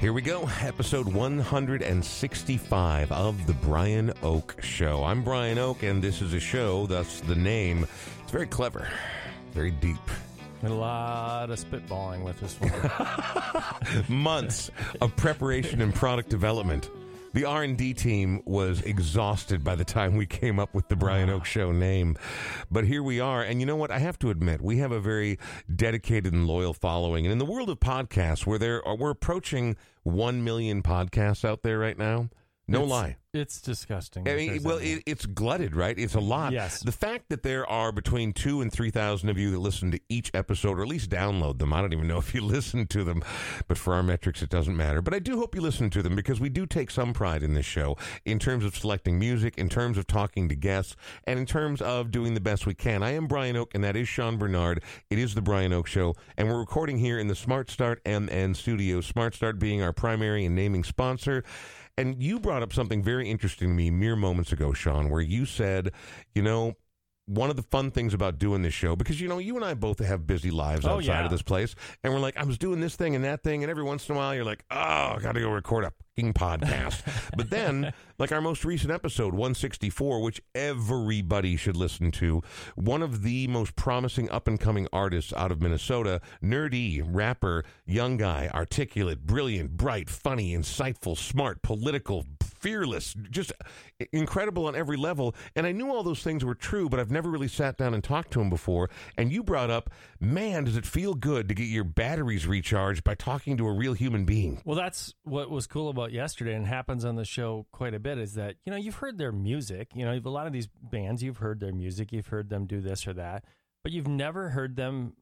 Here we go, episode 165 of The Brian Oak Show. I'm Brian Oak, and this is a show, thus the name. It's very clever, very deep. A lot of spitballing with this one. Months of preparation and product development. The R&D team was exhausted by the time we came up with the Brian Oak Show name. But here we are. And you know what? I have to admit, we have a very dedicated and loyal following. And in the world of podcasts, where there are, we're approaching 1 million podcasts out there right now, no It's- lie. It's disgusting. I mean, well, it, it's glutted, right? It's a lot. Yes. The fact that there are between two and three thousand of you that listen to each episode, or at least download them. I don't even know if you listen to them, but for our metrics, it doesn't matter. But I do hope you listen to them because we do take some pride in this show in terms of selecting music, in terms of talking to guests, and in terms of doing the best we can. I am Brian Oak, and that is Sean Bernard. It is the Brian Oak Show, and we're recording here in the Smart Start MN studio. Smart Start being our primary and naming sponsor. And you brought up something very interesting to me mere moments ago, Sean, where you said, you know, one of the fun things about doing this show, because, you know, you and I both have busy lives Oh, outside yeah. of this place. And we're like, I was doing this thing and that thing. And every once in a while, you're like, oh, I got to go record a fucking podcast. but then, like our most recent episode, 164, which everybody should listen to, one of the most promising up and coming artists out of Minnesota, nerdy, rapper, young guy, articulate, brilliant, bright, funny, insightful, smart, political, fearless, just incredible on every level. And I knew all those things were true, but I've never really sat down and talked to him before. And you brought up, man, does it feel good to get your batteries recharged by talking to a real human being? well, that's what was cool about yesterday, and happens on the show quite a bit. Is that you know you've heard their music. You know, a lot of these bands, you've heard their music, you've heard them do this or that, but you've never heard them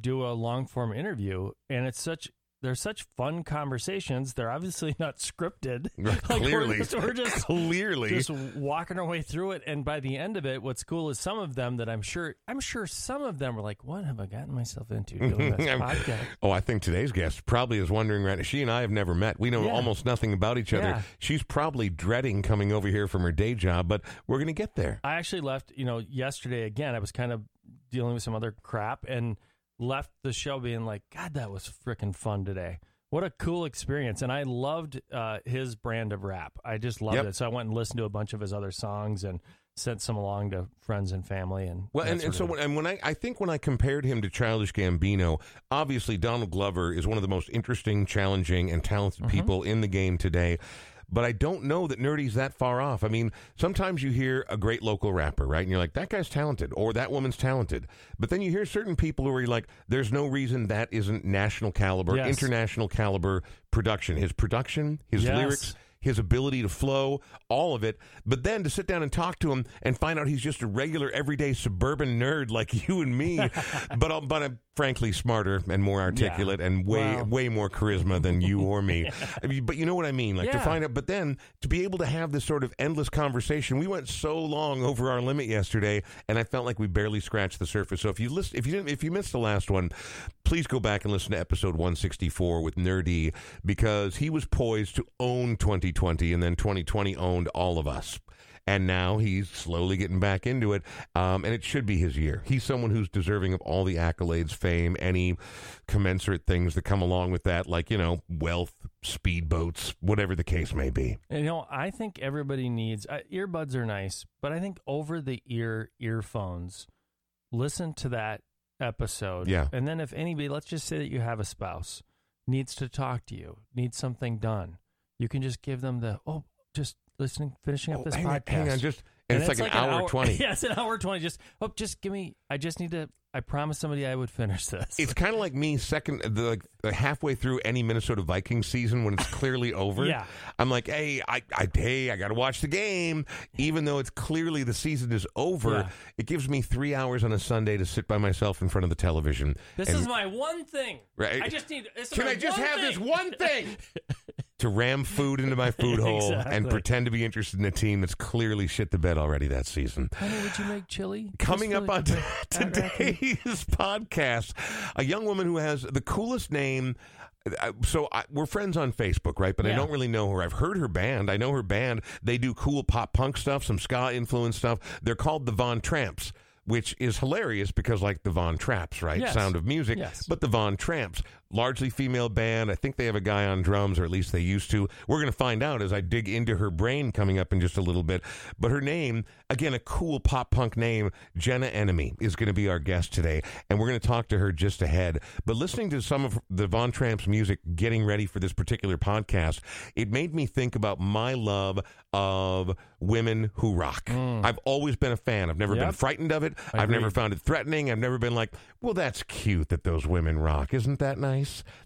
do a long form interview. And it's such they're such fun conversations. They're obviously not scripted. Like, we're Clearly. just- we're just Clearly. just walking our way through it and by the end of it what's cool is some of them that i'm sure i'm sure some of them were like what have i gotten myself into doing this podcast Oh, I think today's guest probably is wondering right now. She and I have never met. We know Yeah. almost nothing about each other. Yeah. She's probably dreading coming over here from her day job, but we're going to get there. i actually left you know yesterday again i was kind of dealing with some other crap and left the show being like god that was freaking fun today what a cool experience and i loved uh, his brand of rap i just loved Yep. it so i went and listened to a bunch of his other songs and sent some along to friends and family and Well, and, and so when, and when I, I think when I compared him to Childish Gambino, obviously Donald Glover is one of the most interesting, challenging, and talented Mm-hmm. people in the game today. But I don't know that Nur-D's that far off. I mean, sometimes you hear a great local rapper, right? And you're like, that guy's talented or that woman's talented. But then you hear certain people who are like, there's no reason that isn't national caliber, Yes. international caliber production. His production, his Yes. lyrics, his ability to flow, all of it. But then to sit down and talk to him and find out he's just a regular, everyday suburban nerd like you and me, but uh, but I'm frankly smarter and more articulate and way Wow. way more charisma than you or me. I mean, but you know what I mean, like to find out. But then to be able to have this sort of endless conversation, we went so long over our limit yesterday, and I felt like we barely scratched the surface. So if you list, if you didn't, if you missed the last one, please go back and listen to episode 164 with Nur-D because he was poised to own 2020, and then 2020 owned all of us. And now he's slowly getting back into it, um, and it should be his year. He's someone who's deserving of all the accolades, fame, any commensurate things that come along with that, like you know, wealth, speedboats, whatever the case may be. You know, I think everybody needs uh, earbuds are nice, but I think over the ear earphones, listen to that episode. Yeah. And then if anybody, let's just say that you have a spouse, needs to talk to you, needs something done, you can just give them the oh, just listening, finishing up Oh, this hang, on, podcast. hang on, just and, it's, like, an hour twenty. yeah, it's an hour twenty. Just oh, just give me. I just need to. I promised somebody I would finish this. It's kind of like me second, the, like the halfway through any Minnesota Vikings season when it's clearly over. Yeah. I'm like, hey, I, I, hey, I got to watch the game, even though it's clearly the season is over. Yeah. It gives me three hours on a Sunday to sit by myself in front of the television. this and- is my one thing. Right. I just need. This Can I just have thing. this one thing? to ram food into my food hole and pretend to be interested in a team that's clearly shit the bed already that season. Honey, would you make chili? Coming Just up on t- quick. I'd reckon. today's podcast, a young woman who has the coolest name. uh, So I, we're friends on Facebook, right? But I don't really know her. I've heard her band. I know her band. They do cool pop punk stuff, some ska influence stuff. They're called the Von Tramps. which is hilarious because, like the Von Traps, right? Yes. Sound of Music. Yes. But the Von Tramps, largely female band. I think they have a guy on drums, or at least they used to. We're going to find out as I dig into her brain coming up in just a little bit. But her name, again, a cool pop punk name, Jenna Enemy, is going to be our guest today. And we're going to talk to her just ahead. But listening to some of the Von Tramps music, getting ready for this particular podcast, it made me think about my love of women who rock. I've always been a fan. I've never been Mm. Frightened of it. I I've never found it threatening. I've never been like, well, that's cute that those women rock. Isn't that nice?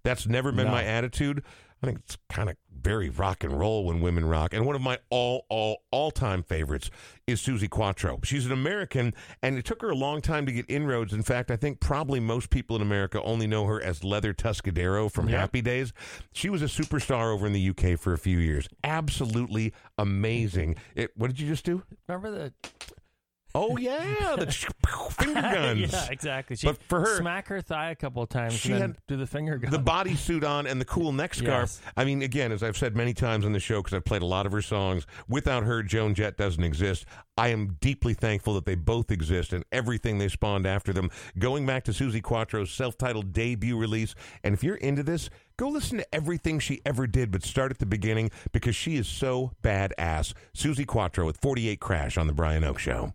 That's never been No. my attitude. I think it's kind of very rock and roll when women rock. And one of my all, all, all time favorites is Suzi Quatro. She's an American, and it took her a long time to get inroads. In fact, I think probably most people in America only know her as Leather Tuscadero from Yep. Happy Days. She was a superstar over in the UK for a few years. Absolutely amazing. It, what did you just do? Remember the Oh yeah, the finger guns. yeah, exactly. She But for her- smack her thigh a couple of times She and then had do the finger gun. the bodysuit on and the cool neck scarf. Yes. I mean, again, as I've said many times on the show, because I've played a lot of her songs, without her, Joan Jett doesn't exist. I am deeply thankful that they both exist and everything they spawned after them. Going back to Suzi Quatro's self titled debut release, and if you're into this, go listen to everything she ever did, but start at the beginning because she is so badass. Suzi Quatro with 48 Crash on The Brian Oak Show.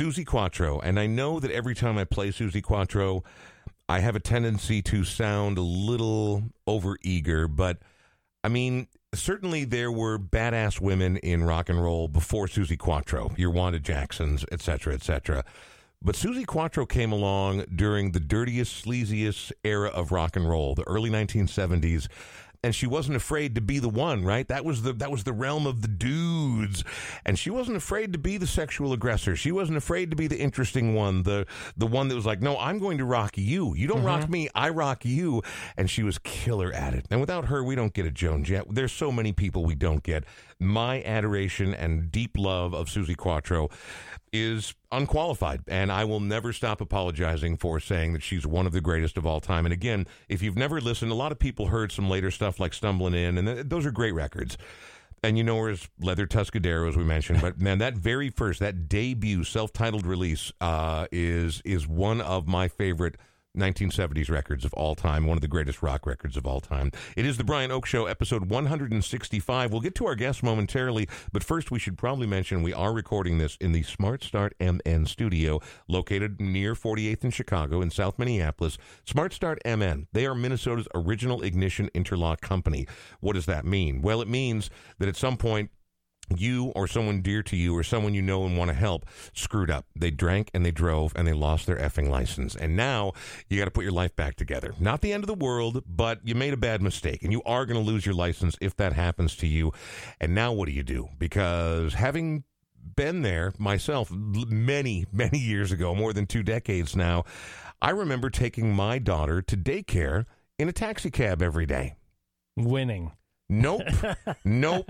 Suzi Quatro, and I know that every time I play Suzi Quatro, I have a tendency to sound a little overeager, but I mean, certainly there were badass women in rock and roll before Suzi Quatro, your Wanda Jacksons, etc., etc. But Suzi Quatro came along during the dirtiest, sleaziest era of rock and roll, the early 1970s, and she wasn't afraid to be the one, right? That was the that was the realm of the dudes, and she wasn't afraid to be the sexual aggressor. She wasn't afraid to be the interesting one, the the one that was like, "No, I'm going to rock you. You don't mm-hmm. rock me. I rock you." And she was killer at it. And without her, we don't get a Joan Jett. There's so many people we don't get. My adoration and deep love of Suzi Quatro is unqualified. And I will never stop apologizing for saying that she's one of the greatest of all time. And again, if you've never listened, a lot of people heard some later stuff like Stumbling In, and th- those are great records. And you know her as Leather Tuscadero, as we mentioned. But man, that very first, that debut self-titled release uh, is is one of my favorite 1970s records of all time, one of the greatest rock records of all time. It is the Brian Oak Show, episode 165. We'll get to our guests momentarily, but first we should probably mention we are recording this in the Smart Start MN studio, located near 48th in Chicago in South Minneapolis. Smart Start MN, they are Minnesota's original ignition interlock company. What does that mean? Well, it means that at some point you or someone dear to you or someone you know and want to help screwed up. They drank and they drove and they lost their effing license. And now you got to put your life back together. Not the end of the world, but you made a bad mistake and you are going to lose your license if that happens to you. And now what do you do? Because having been there myself many, many years ago, more than two decades now, I remember taking my daughter to daycare in a taxi cab every day. Winning. Nope. nope.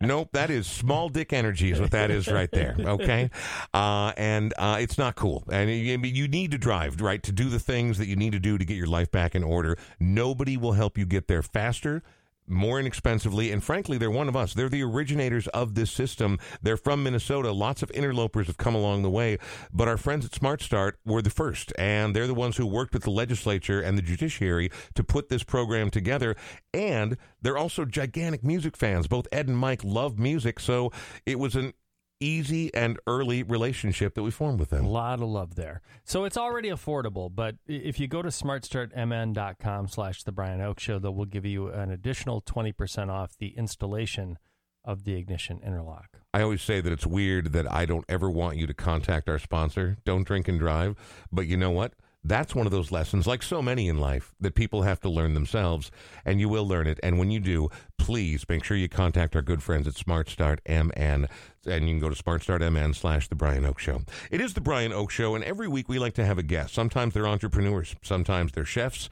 Nope. That is small dick energy, is what that is right there. Okay. Uh, and uh, it's not cool. And you, you need to drive, right, to do the things that you need to do to get your life back in order. Nobody will help you get there faster more inexpensively. And frankly, they're one of us. They're the originators of this system. They're from Minnesota. Lots of interlopers have come along the way, but our friends at Smart Start were the first, and they're the ones who worked with the legislature and the judiciary to put this program together. And they're also gigantic music fans. Both Ed and Mike love music, so it was an easy and early relationship that we formed with them. A lot of love there. So it's already affordable, but if you go to smartstartmn.com slash the Brian Oak Show, that will give you an additional 20% off the installation of the ignition interlock. I always say that it's weird that I don't ever want you to contact our sponsor, Don't Drink and Drive, but you know what? That's one of those lessons, like so many in life, that people have to learn themselves, and you will learn it. And when you do, please make sure you contact our good friends at Smart Start MN, and you can go to smartstartmn slash The Brian Oak Show. It is The Brian Oak Show, and every week we like to have a guest. Sometimes they're entrepreneurs, sometimes they're chefs.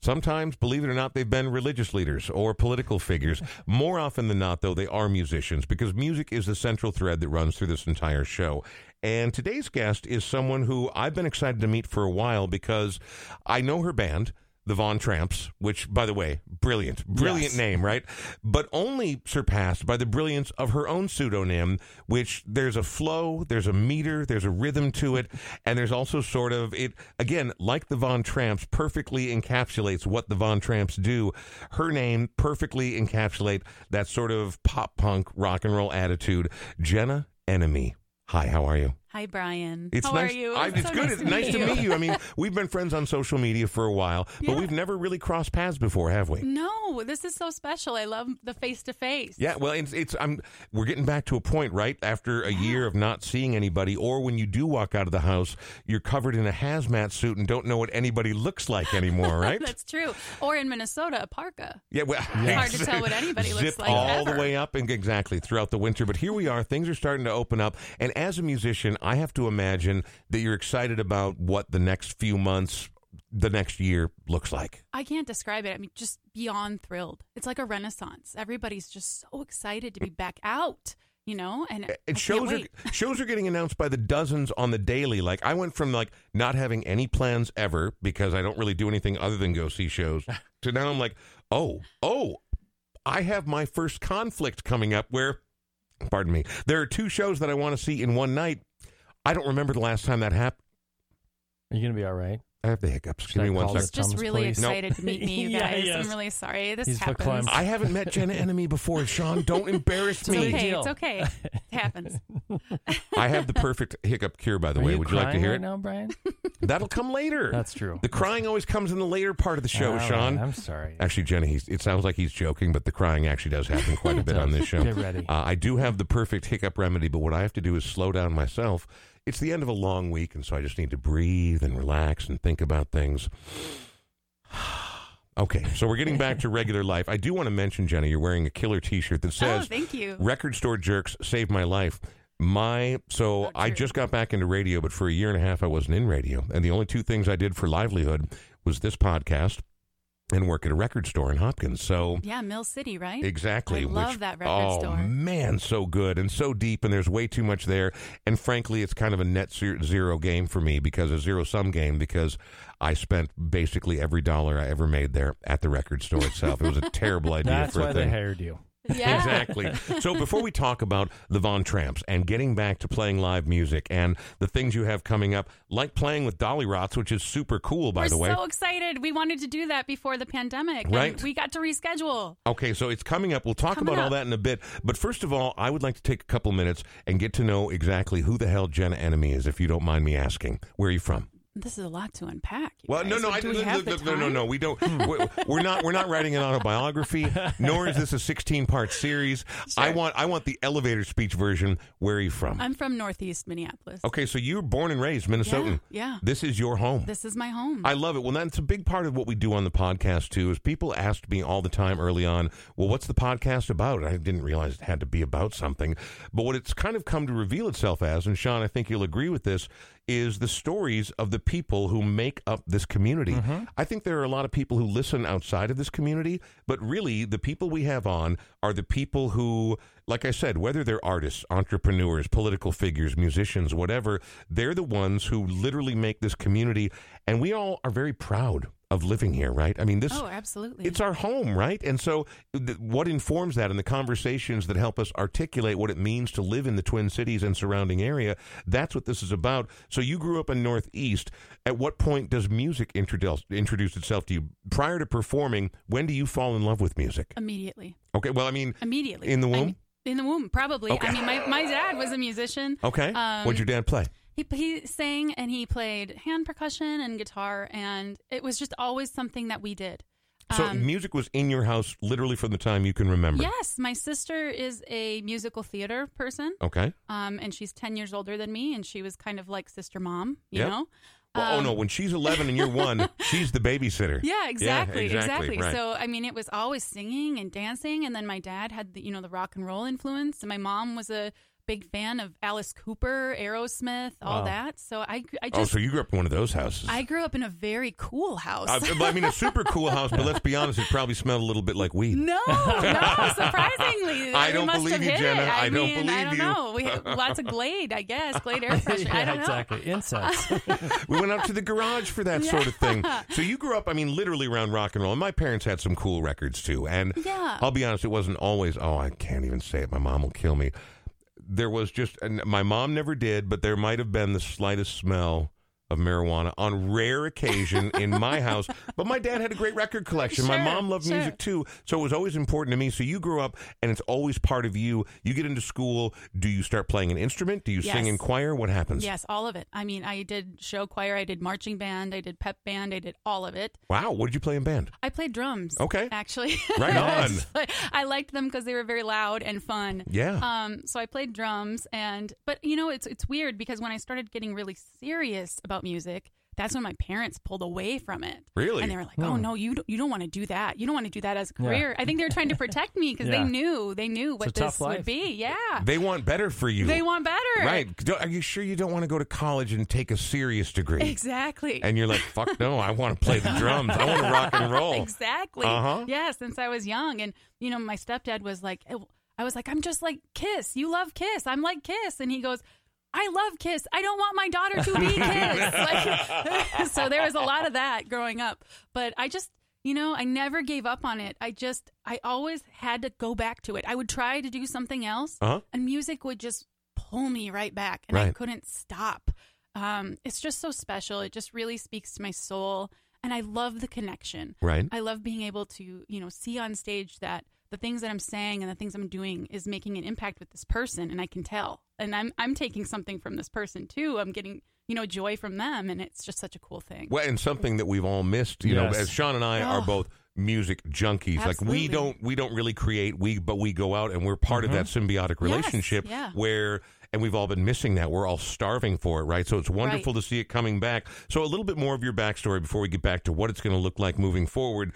Sometimes, believe it or not, they've been religious leaders or political figures. More often than not, though, they are musicians because music is the central thread that runs through this entire show. And today's guest is someone who I've been excited to meet for a while because I know her band the Von Tramps, which, by the way, brilliant, brilliant yes. name, right? But only surpassed by the brilliance of her own pseudonym, which there's a flow, there's a meter, there's a rhythm to it, and there's also sort of it again, like the Von Tramps, perfectly encapsulates what the Von Tramps do. Her name perfectly encapsulate that sort of pop punk rock and roll attitude. Jenna Enemy. Hi, how are you? Hi, Brian. It's How nice. are you? I, it's so good. Nice it's nice to meet you. I mean, we've been friends on social media for a while, yeah. but we've never really crossed paths before, have we? No, this is so special. I love the face to face. Yeah, well, it's, it's I'm we're getting back to a point, right? After a yeah. year of not seeing anybody, or when you do walk out of the house, you're covered in a hazmat suit and don't know what anybody looks like anymore, right? That's true. Or in Minnesota, a parka. Yeah, well, it's hard to tell what anybody looks Zip like all ever. the way up and exactly throughout the winter. But here we are. Things are starting to open up, and as a musician, I have to imagine imagine that you're excited about what the next few months, the next year looks like. I can't describe it. I mean, just beyond thrilled. It's like a renaissance. Everybody's just so excited to be back out. You know, and, and shows are shows are getting announced by the dozens on the daily. Like I went from like not having any plans ever because I don't really do anything other than go see shows to now I'm like, oh, oh, I have my first conflict coming up where pardon me. There are two shows that I want to see in one night I don't remember the last time that happened. Are you going to be all right? I have the hiccups. Should Give me I one call second. Just Tom's really place? No. excited to meet me, you Yeah, guys. yes. I'm really sorry. This He's happens. proclaimed- I haven't met Jenna Enemy before, Sean. Don't embarrass It's me. big okay. deal. It's okay. It happens. I have the perfect hiccup cure, by the Are way. you Would you like to crying hear right it? now, Brian? That'll come later. That's true. the crying always comes in the later part of the show, All right, Sean. I'm sorry. Actually, Jenna, he's, it sounds like he's joking, but the crying actually does happen quite a bit on this show. Get ready. Uh, I do have the perfect hiccup remedy, but what I have to do is slow down myself. It's the end of a long week, and so I just need to breathe and relax and think about things. okay, so we're getting back to regular life. I do want to mention, Jenny, you're wearing a killer T-shirt that oh, says thank you. "Record Store Jerks Saved My Life." My so Oh, I just got back into radio, but for a year and a half I wasn't in radio, and the only two things I did for livelihood was this podcast and work at a record store in Hopkins. So Yeah, Mill City, right? Exactly. I love which- that record oh, store. man, so good and so deep, and there's way too much there. And frankly, it's kind of a net zero game for me because a zero sum game because I spent basically every dollar I ever made there at the record store itself. It was a terrible idea That's for why a they thing. hired you. Yeah. Exactly. So before we talk about the Von Tramps and getting back to playing live music and the things you have coming up, like playing with Dolly Rots, which is super cool, by We're the way. so excited. We wanted to do that before the pandemic. Right. And we got to reschedule. Okay, so it's coming up. We'll talk Coming about all that in a bit. But first of all, I would like to take a couple minutes and get to know exactly who the hell Jenna Enemy is, if you don't mind me asking. Where are you from? This is a lot to unpack. Well, no, guys. no, Do I we no, no, no, no, no. We don't. we're, we're not. We're not writing an autobiography. Nor is this a sixteen-part series. I want. I want the elevator speech version. Where are you from? I'm from Northeast Minneapolis. okay, so you were born and raised Minnesotan. Yeah, yeah. This is your home. This is my home. I love it. Well, that's a big part of what we do on the podcast too. Is people asked me all the time early on, "Well, what's the podcast about?" I didn't realize it had to be about something, but what it's kind of come to reveal itself as, and Sean, I think you'll agree with this, is the stories of the people who make up this community. Mm-hmm. I think there are a lot of people who listen outside of this community, but really, the people we have on are the people who. Like I said, whether they're artists, entrepreneurs, political figures, musicians, whatever, they're the ones who literally make this community. And we all are very proud of living here, right? I mean, this. oh, absolutely. It's our home, right? And so, th- what informs that and the conversations that help us articulate what it means to live in the Twin Cities and surrounding area, that's what this is about. So, you grew up in Northeast. At what point does music introduce, introduce itself to you? Prior to performing, when do you fall in love with music? immediately. Okay, well, I mean, Immediately. In the womb? mean- in the womb, probably. Okay. I mean, my, my dad was a musician. okay. Um, What'd your dad play? He, he sang and he played hand percussion and guitar, and it was just always something that we did. So, Um, music was in your house literally from the time you can remember. Yes, my sister is a musical theater person, Okay. um, and she's 10 years older than me, and she was kind of like sister mom, you Yep. know? Well, oh Um, no, when she's 11 and you're one, she's the babysitter. Yeah, exactly, exactly, right. So I mean, it was always singing and dancing, and then my dad had the you know the rock and roll influence, and my mom was a big fan of Alice Cooper, Aerosmith, all Wow. that. So I I Oh, so you grew up in one of those houses. I grew up in a very cool house. Uh, I mean, a super cool house, but let's be honest, it probably smelled a little bit like weed. no, no, surprisingly, I don't believe you, Jenna. it. I don't mean, believe I don't you. know. We had lots of Glade, I guess, Glade air freshener. I don't know. exactly. Incense. We went out to the garage for that sort of thing. So you grew up, I mean, literally around rock and roll. And my parents had some cool records too. And Yeah. I'll be honest, it wasn't always, oh, I can't even say it. My mom will kill me. There was just, and my mom never did, but there might have been the slightest smell of marijuana on rare occasion in my house. But my dad had a great record collection. my mom loved sure. music too. So it was always important to me. So you grew up and it's always part of you. You get into school. Do you start playing an instrument? Do you sing in choir? What happens? Yes, all of it. I mean, I did show choir, I did marching band, I did pep band, I did all of it. Wow. What did you play in band? I played drums. Okay. Actually. Right on. I liked them because they were very loud and fun. Yeah. Um, so I played drums and but you know, it's it's weird because when I started getting really serious about music, that's when my parents pulled away from it. Really? And they were like, "Oh Hmm. no, you don't, you don't want to do that. You don't want to do that as a Yeah. career." I think they were trying to protect me because Yeah. they knew they knew what this would be. Yeah. They want better for you. They want better. Right. Are you sure you don't want to go to college and take a serious degree? Exactly. And you're like, fuck no, I want to play the drums. I want to rock and roll. Exactly. Uh-huh. Yeah, since I was young. And, you know, my stepdad was like, I was like, I'm just like Kiss. You love Kiss. I'm like Kiss. And he goes, I love Kiss. I don't want my daughter to be Kiss. like, so there was a lot of that growing up. But I just, you know, I never gave up on it. I just, I always had to go back to it. I would try to do something else, Uh-huh. and music would just pull me right back, and I couldn't stop. Um, it's just so special. It just really speaks to my soul, and I love the connection. Right. I love being able to, you know, see on stage that the things that I'm saying and the things I'm doing is making an impact with this person, and I can tell. And I'm I'm taking something from this person too. I'm getting you know joy from them, and it's just such a cool thing. Well, and something that we've all missed, you know, as Sean and I are Oh. both music junkies. Like we don't we don't really create, we but we go out and we're part of that mm-hmm. symbiotic relationship yeah. where and we've all been missing that. We're all starving for it, right? So it's wonderful Right. to see it coming back. So a little bit more of your backstory before we get back to what it's going to look like moving forward.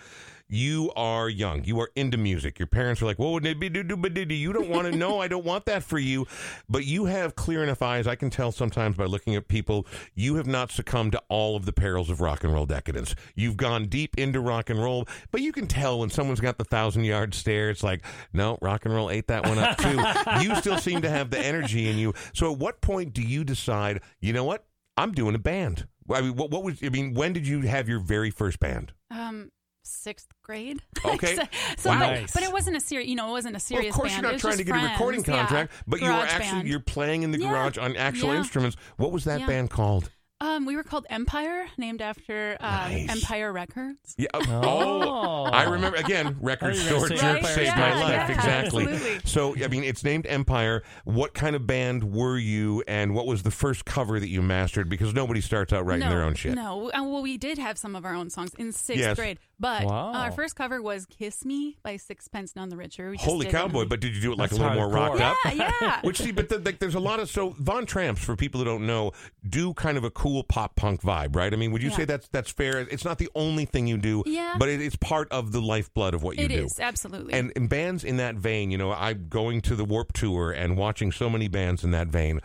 You are young. You are into music. Your parents are like, "Well, would it be do do but do do?" You don't want to know. I don't want that for you. But you have clear enough eyes. I can tell sometimes by looking at people. You have not succumbed to all of the perils of rock and roll decadence. You've gone deep into rock and roll, but you can tell when someone's got the thousand yard stare. It's like, no, rock and roll ate that one up too. you still seem to have the energy in you. So, at what point do you decide? You know what? I'm doing a band. I mean, what, what was? I mean, when did you have your very first band? Um, sixth grade. Okay. so, so Wow. but, Nice. but it wasn't a serious. You know, it wasn't a Well, serious. of course, band. you're not trying to just get a recording friends. Yeah. contract, but you were actually band. you're playing in the Yeah. garage on actual Yeah. instruments. What was that Yeah. band called? Um, we were called Empire, named after um, Nice. Empire Records. Yeah. Oh, Oh. I remember again. Record I thought store jerk say saved Empire my life. Band. Exactly. Absolutely. So I mean, it's named Empire. What kind of band were you, and what was the first cover that you mastered? Because nobody starts out writing no, their own shit. No, uh, well, we did have some of our own songs in sixth Yes. grade, but uh, Wow. our first cover was "Kiss Me" by Sixpence None the Richer. We just Holy did cowboy! But did you do it like That's a little more rocked up? yeah, yeah. Which see, but the, like, there's a lot of so Von Tramps for people who don't know do kind of a cool pop punk vibe, right? I mean, would you Yeah. say that's that's fair? It's not the only thing you do, Yeah. but it, it's part of the lifeblood of what you It do. is absolutely. And, and bands in that vein, you know, I'm going to the Warped Tour and watching so many bands in that vein.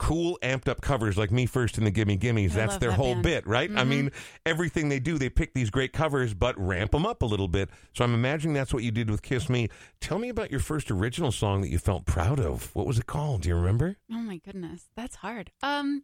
Cool, amped up covers like Me First and the Gimme Gimmes. I That's their that whole band. bit, right? I Mhm. mean, everything they do, they pick these great covers, but ramp them up a little bit. So I'm imagining that's what you did with Kiss Me. Tell me about your first original song that you felt proud of. What was it called? Do you remember? Oh my goodness, that's hard. Um,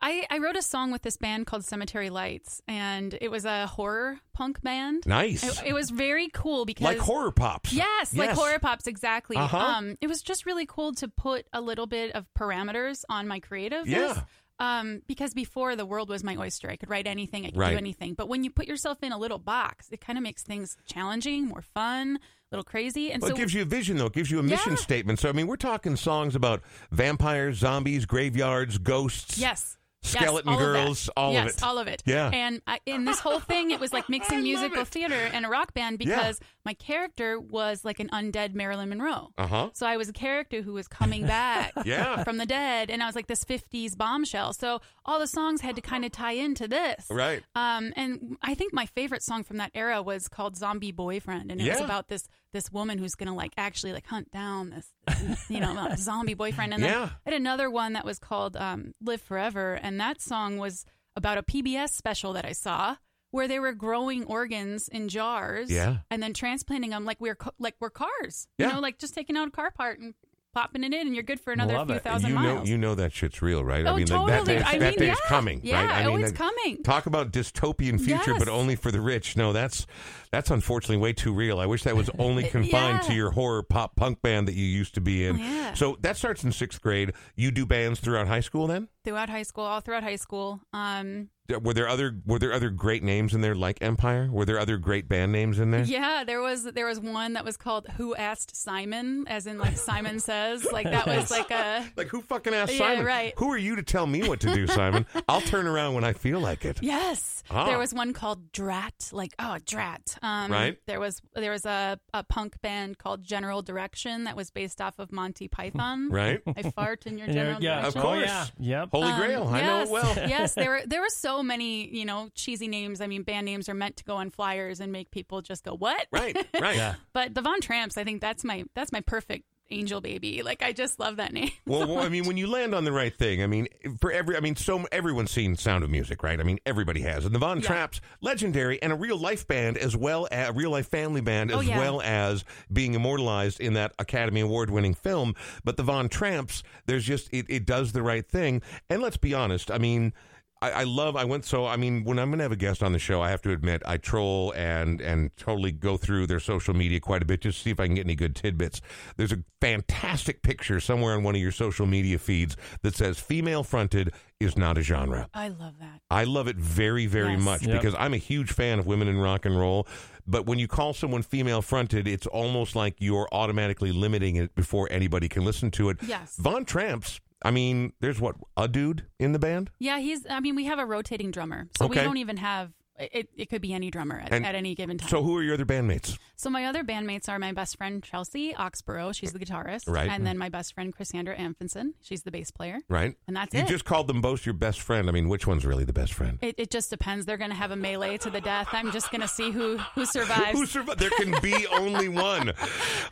I I wrote a song with this band called Cemetery Lights, and it was a horror punk band. Nice. It, it was very cool because like horror pops. Yes, like horror pops, exactly. Uh-huh. Um, it was just really cool to put a little bit of parameters on my creativeness. Yeah. Um, because before the world was my oyster, I could write anything, I could Right. do anything. But when you put yourself in a little box, it kind of makes things challenging, more fun, a little crazy. And Well, so it gives you a vision, though. It gives you a mission Yeah. statement. So, I mean, we're talking songs about vampires, zombies, graveyards, ghosts. Yes. Skeleton yes, all girls, of all of yes, it. all of it. Yeah. And I, in this whole thing, it was like mixing musical theater and a rock band Yeah. because my character was like an undead Marilyn Monroe. Uh huh. So I was a character who was coming back Yeah. from the dead, and I was like this '50s bombshell. So all the songs had to kind of tie into this, Right. Um, and I think my favorite song from that era was called "Zombie Boyfriend," and it was about this this woman who's gonna like actually like hunt down this, this, you know zombie boyfriend. And then Yeah. I had another one that was called um, "Live Forever," and that song was about a PBS special that I saw. Where they were growing organs in jars, Yeah. and then transplanting them like we're like we're cars, Yeah. you know, like just taking out a car part and popping it in, and you're good for another Love few it. thousand you know, you know that shit's real, right? I Oh, mean, like, that totally. day's, I that mean, day's yeah. coming, Yeah, right? I oh, mean, it's that- coming. Talk about dystopian future, but only for the rich. No, that's that's unfortunately way too real. I wish that was only confined to your horror pop punk band that you used to be in. Oh, yeah. So that starts in sixth grade. You do bands throughout high school, then? throughout high school, all throughout high school. Um, Were there other Were there other great names in there, like Empire? Were there other great band names in there? yeah, there was there was one that was called "Who Asked Simon," as in like Simon says, like that was like a Like who fucking asked Yeah, Simon? right. Who are you to tell me what to do, Simon? I'll turn around when I feel like it. yes. Ah. There was one called Drat, like oh Drat. Um, Right. There was there was a, a punk band called General Direction that was based off of Monty Python. Right? I fart in your Yeah, general yeah. Of direction. course. Oh, yeah. Yep. Holy Um, Grail. I know it yes, well. yes, there were there were so many, you know, cheesy names. I mean, band names are meant to go on flyers and make people just go, "What?" Right, right. Yeah. But the Von Tramps, I think that's my that's my perfect angel baby. Like I just love that name. Well, well, I mean, when you land on the right thing, I mean, for every, I mean, so everyone's seen Sound of Music, right? I mean, everybody has. And the Von Yeah. Traps, legendary, and a real life band as well, as, a real life family band Oh, as yeah. well as being immortalized in that Academy Award winning film. But the Von Tramps, there's just it, it does the right thing. And let's be honest, I mean. I, I love. I went so. I mean, when I'm going to have a guest on the show, I have to admit I troll and and totally go through their social media quite a bit just to see if I can get any good tidbits. There's a fantastic picture somewhere on one of your social media feeds that says "female fronted is not a genre." I love that. I love it very, very Yes. much Yep. because I'm a huge fan of women in rock and roll. But when you call someone female fronted, it's almost like you're automatically limiting it before anybody can listen to it. Yes. Von Tramps, I mean, there's what, a dude in the band? Yeah, he's. I mean, we have a rotating drummer, so we don't even have. It, it could be any drummer at, And at any given time. So who are your other bandmates? So my other bandmates are my best friend Chelsea Oxborough. She's the guitarist. Right. And mm. then my best friend Chrisandra Amfinson. She's the bass player. Right? And that's it. you it. just called them both your best friend. I mean, which one's really the best friend? It, it just depends. They're going to have a melee to the death. I'm just going to see who who survives. Who survived? There can be only one.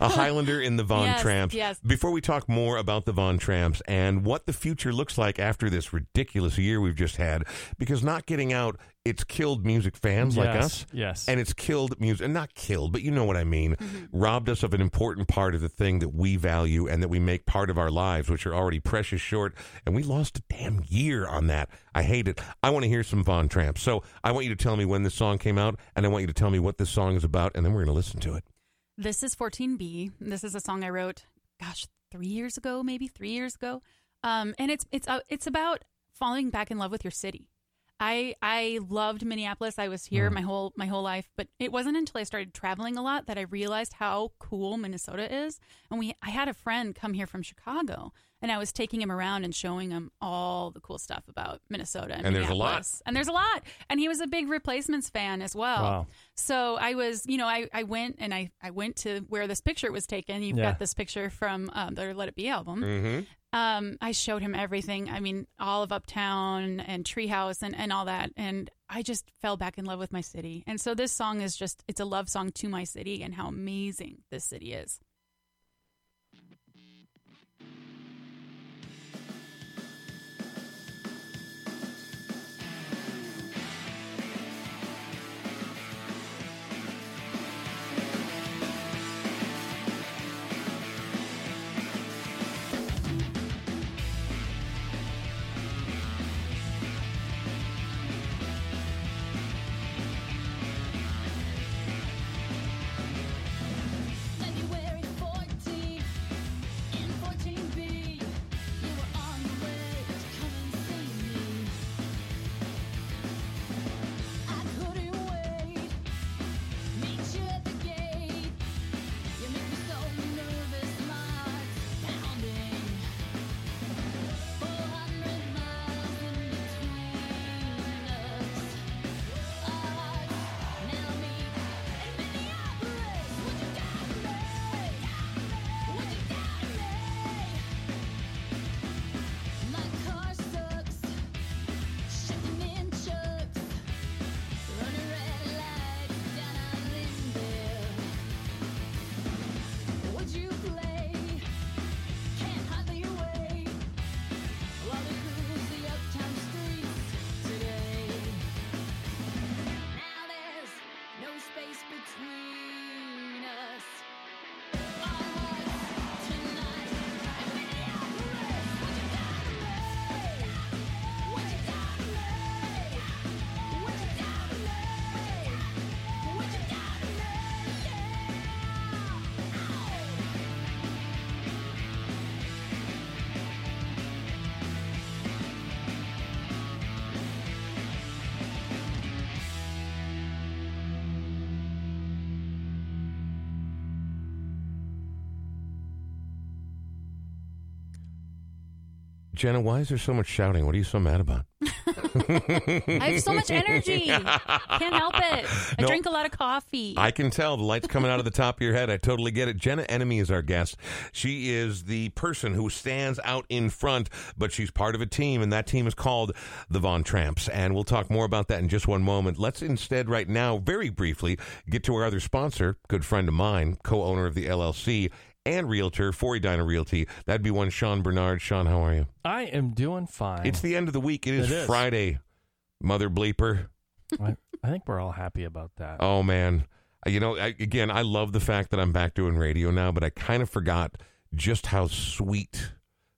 A Highlander in the Von Yes, Tramps. yes. Before we talk more about the Von Tramps and what the future looks like after this ridiculous year we've just had, because not getting out, it's killed music fans like Yes, us. yes. And it's killed music, and not killed, but you know what I mean. Robbed us of an important part of the thing that we value and that we make part of our lives, which are already precious short. And we lost a damn year on that. I hate it. I want to hear some Von Tramps. So I want you to tell me when this song came out, and I want you to tell me what this song is about, and then we're going to listen to it. This is 14B. This is a song I wrote, gosh, three years ago, maybe three years ago. Um, and it's it's uh, it's about falling back in love with your city. I I loved Minneapolis. I was here my whole my whole life, but it wasn't until I started traveling a lot that I realized how cool Minnesota is. And we I had a friend come here from Chicago, and I was taking him around and showing him all the cool stuff about Minnesota and, And there's a lot. And there's a lot. And he was a big replacements fan as well. Wow. So I was, you know, I, I went and I, I went to where this picture was taken. You've Yeah. got this picture from um, their Let It Be album. Mm-hmm. Um, I showed him everything. I mean, all of Uptown and Treehouse and, and all that. And I just fell back in love with my city. And so this song is just, it's a love song to my city and how amazing this city is. Jenna, why is there so much shouting? What are you so mad about? I have so much energy. Can't help it. I No. drink a lot of coffee. I can tell the light's coming out of the top of your head. I totally get it. Jenna Enemy is our guest. She is the person who stands out in front, but she's part of a team, and that team is called the Von Tramps. And we'll talk more about that in just one moment. Let's instead, right now, very briefly, get to our other sponsor, good friend of mine, co owner of the LLC. And realtor for Edina Realty. That'd be one Sean Bernard. Sean, how are you? I am doing fine. It's the end of the week. It is, It is. Friday. Mother bleeper. I, I think we're all happy about that. Oh man, uh, you know, I, again, I love the fact that I'm back doing radio now, but I kind of forgot just how sweet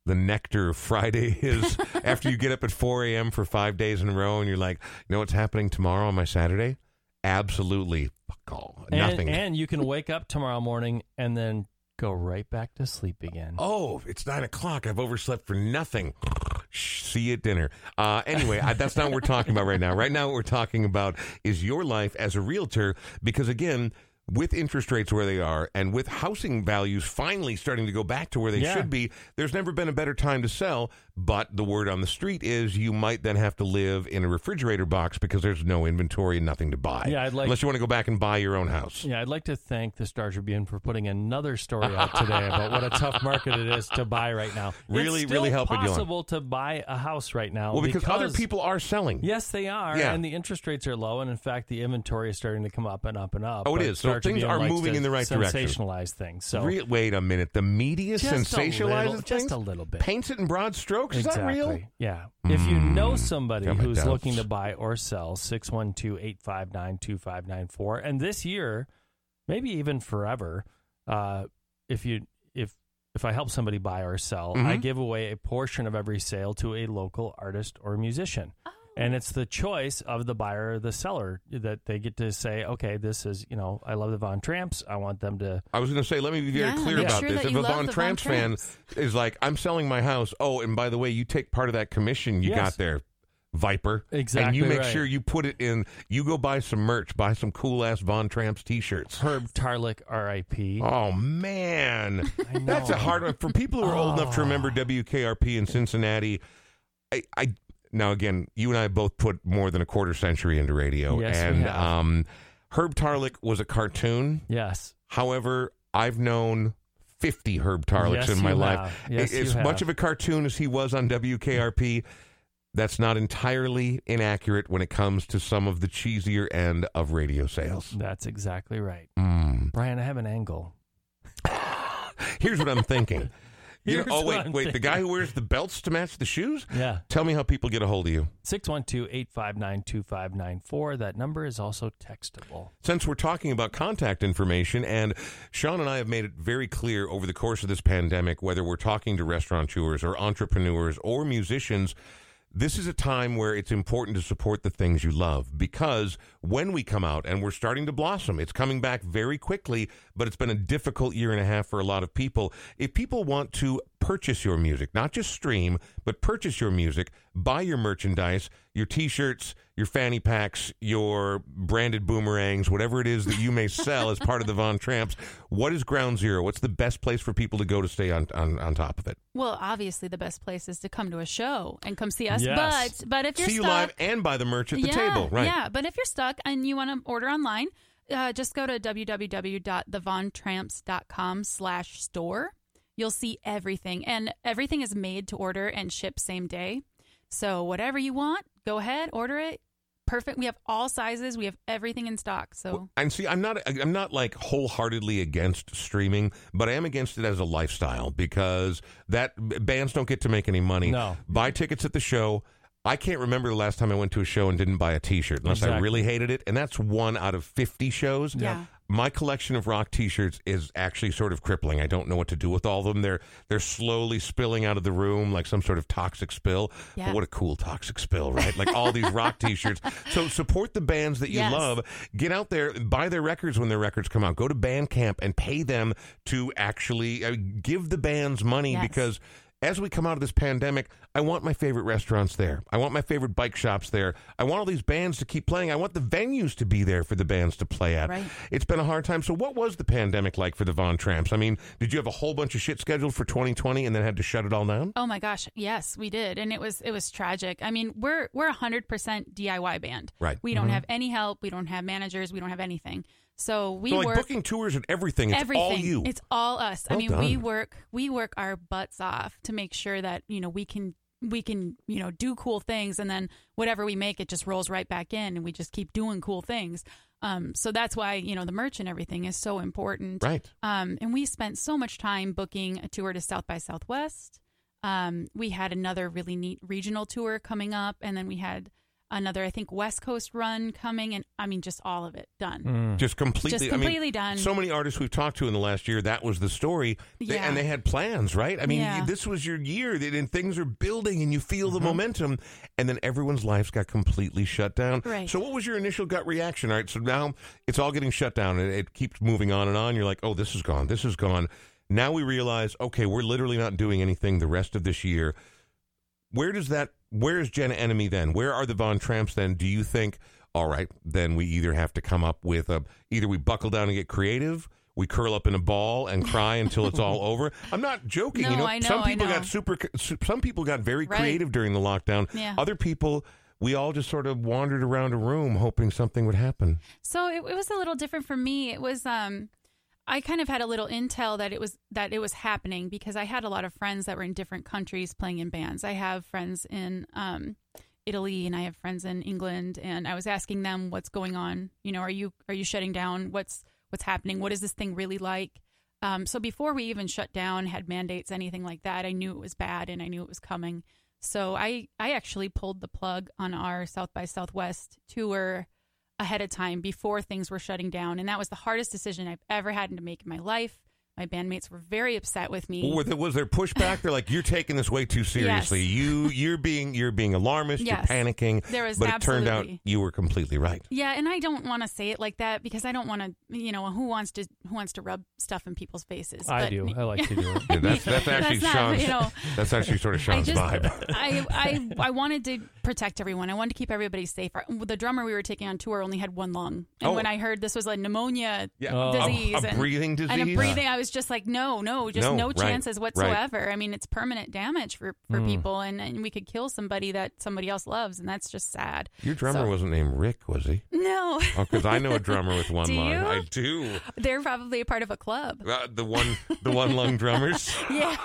the nectar of Friday is after you get up at 4 a.m. for five days in a row and you're like, you know what's happening tomorrow on my Saturday? Absolutely fuck all. And, Nothing. And you can wake up tomorrow morning and then go right back to sleep again. oh, it's nine o'clock. I've overslept for nothing. See you at dinner. Uh, anyway, I, that's not what we're talking about right now. Right now, what we're talking about is your life as a realtor, because again, with interest rates where they are and with housing values finally starting to go back to where they Yeah. should be, there's never been a better time to sell. But the word on the street is you might then have to live in a refrigerator box because there's no inventory and nothing to buy. Yeah, I'd like- Unless you want to go back and buy your own house. Yeah, I'd like to thank the Star Tribune for putting another story out today about what a tough market it is to buy right now. Really, it's really helping you along. possible to buy a house right now. Well, because, other people are selling. Yes, they are, Yeah. and the interest rates are low, and in fact, the inventory is starting to come up and up and up. Oh, it is. So Star things Tribune are likes moving to in the right direction. Sensationalize things. So Re- wait a minute. The media Just a sensationalizes little- things? just a little bit. Paints it in broad strokes? Is that real? Yeah. If you know somebody got who's doubts. looking to buy or sell, 612-859-2594. And this year, maybe even forever, uh, if you if if I help somebody buy or sell, I Mhm. give away a portion of every sale to a local artist or musician. And it's the choice of the buyer or the seller that they get to say, okay, this is, you know, I love the Von Tramps. I want them to I was going to say, let me be very Yeah, clear about sure this. If a Von the Von Tramps fan is like, I'm selling my house. Oh, and by the way, you take part of that commission you Yes. got there, Viper. Exactly. And you make right. sure you put it in, you go buy some merch, buy some cool ass Von Tramps t shirts. Herb Tarlek, R.I.P. Oh man, that's a hard one for people who are old enough to remember ah. WKRP in Cincinnati. I, I now again, you and I both put more than a quarter century into radio, Yes, we and um, Herb Tarlek was a cartoon. Yes. However, I've known 50 Herb Tarleks Yes, in my you life. have. Yes, as much of a cartoon as he was on WKRP, that's not entirely inaccurate when it comes to some of the cheesier end of radio sales. That's exactly right. Mm. Brian, I have an angle. Here's what I'm thinking. You know- oh, wait, wait. The guy who wears the belts to match the shoes? Yeah. Tell me how people get a hold of you. 612-859-2594. That number is also textable. Since we're talking about contact information, and Sean and I have made it very clear over the course of this pandemic, whether we're talking to restaurateurs or entrepreneurs or musicians, this is a time where it's important to support the things you love because when we come out and we're starting to blossom, it's coming back very quickly, but it's been a difficult year and a half for a lot of people. If people want to purchase your music, not just stream, but purchase your music, buy your merchandise, your t shirts, your fanny packs, your branded boomerangs, whatever it is that you may sell as part of the Von Tramps, what is Ground Zero? What's the best place for people to go to stay on, on, on top of it? Well, obviously, the best place is to come to a show and come see us. Yes. But but if you're See you stuck, live and buy the merch at the yeah, table, right? Yeah, but if you're stuck and you want to order online, uh, just go to www.thevontramps.com slash store. You'll see everything, and everything is made to order and ship same day. So whatever you want, go ahead, order it. Perfect. We have all sizes. We have everything in stock. So And see, I'm not, I'm not like wholeheartedly against streaming, but I am against it as a lifestyle because that bands don't get to make any money. No. buy tickets at the show. I can't remember the last time I went to a show and didn't buy a T-shirt unless I really hated it, and that's one out of fifty shows. Yeah. My collection of rock T-shirts is actually sort of crippling. I don't know what to do with all of them. They're they're slowly spilling out of the room like some sort of toxic spill. Yeah. But what a cool toxic spill, right? Like all these rock T-shirts. So support the bands that you Yes. love. Get out there, buy their records when their records come out. Go to Bandcamp and pay them to actually uh, give the bands money Yes. because as we come out of this pandemic, I want my favorite restaurants there. I want my favorite bike shops there. I want all these bands to keep playing. I want the venues to be there for the bands to play at. Right. It's been a hard time. So, what was the pandemic like for the Von Tramps? I mean, did you have a whole bunch of shit scheduled for 2020 and then had to shut it all down? Oh my gosh, yes, we did, and it was it was tragic. I mean, we're we're a hundred percent DIY band. Right. We don't mm-hmm. have any help. We don't have managers. We don't have anything. So we so, like work booking tours and everything, it's everything. all you. It's all us. I Well mean, we work we work our butts off to make sure that you know we can we can you know do cool things, and then whatever we make, it just rolls right back in, and we just keep doing cool things. Um, so that's why you know the merch and everything is so important. right. Um, and we spent so much time booking a tour to South by Southwest. Um, we had another really neat regional tour coming up, and then we had another I think West Coast run coming, and I mean just all of it done. Mm. Just completely, Just I mean, completely done. So many artists we've talked to in the last year, that was the story. They- Yeah. and they had plans, right? I mean, Yeah. this was your year, and things are building, and you feel Mm-hmm. the momentum, and then everyone's lives got completely shut down. Right. So, what was your initial gut reaction? All right, so now it's all getting shut down, and it keeps moving on and on. You're like, oh, this is gone, this is gone. Now we realize, okay, we're literally not doing anything the rest of this year. Where does that? Where is Jenna Enemy then? Where are the Von Tramps then? Do you think? All right, then we either have to come up with a either we buckle down and get creative, we curl up in a ball and cry until it's all over. I'm not joking. you know, I know, some I people know. got super. Some people got very Right. creative during the lockdown. Yeah. Other people, we all just sort of wandered around a room hoping something would happen. So it, it was a little different for me. It was um I kind of had a little intel that it was that it was happening because I had a lot of friends that were in different countries playing in bands. I have friends in um Italy and I have friends in England and I was asking them what's going on. You know, are you are you shutting down? What's what's happening? What is this thing really like? Um, so before we even shut down, had mandates, anything like that, I knew it was bad and I knew it was coming. So I I actually pulled the plug on our South by Southwest tour ahead of time before things were shutting down, and that was the hardest decision I've ever had to make in my life. My bandmates were very upset with me. Was there, was there pushback? They're like, "You're taking this way too seriously. Yes. You you're being you're being alarmist. Yes. You're panicking." There was but it turned out you were completely right. Yeah, and I don't want to say it like that because I don't want to, you know, who wants to who wants to rub stuff in people's faces? I But- do. I like to do it. Yeah, that's that's actually That's not, Sean's. you know, that's actually sort of I Sean's just, vibe. I, I, I wanted to protect everyone. I wanted to keep everybody safe. The drummer we were taking on tour only had one lung, and Oh. when I heard this was a pneumonia Yeah, a- disease a, and- breathing disease. and a breathing, I was just like, no, no, just No, no, chances right. whatsoever. I mean, it's permanent damage for, for people, and, and we could kill somebody that somebody else loves, and that's just sad. Your drummer So- wasn't named Rick, was he? No, Oh, because I know a drummer with one Do lung. you? I do. they're probably a part of a club. Uh, the one, the one lung drummers. Yeah,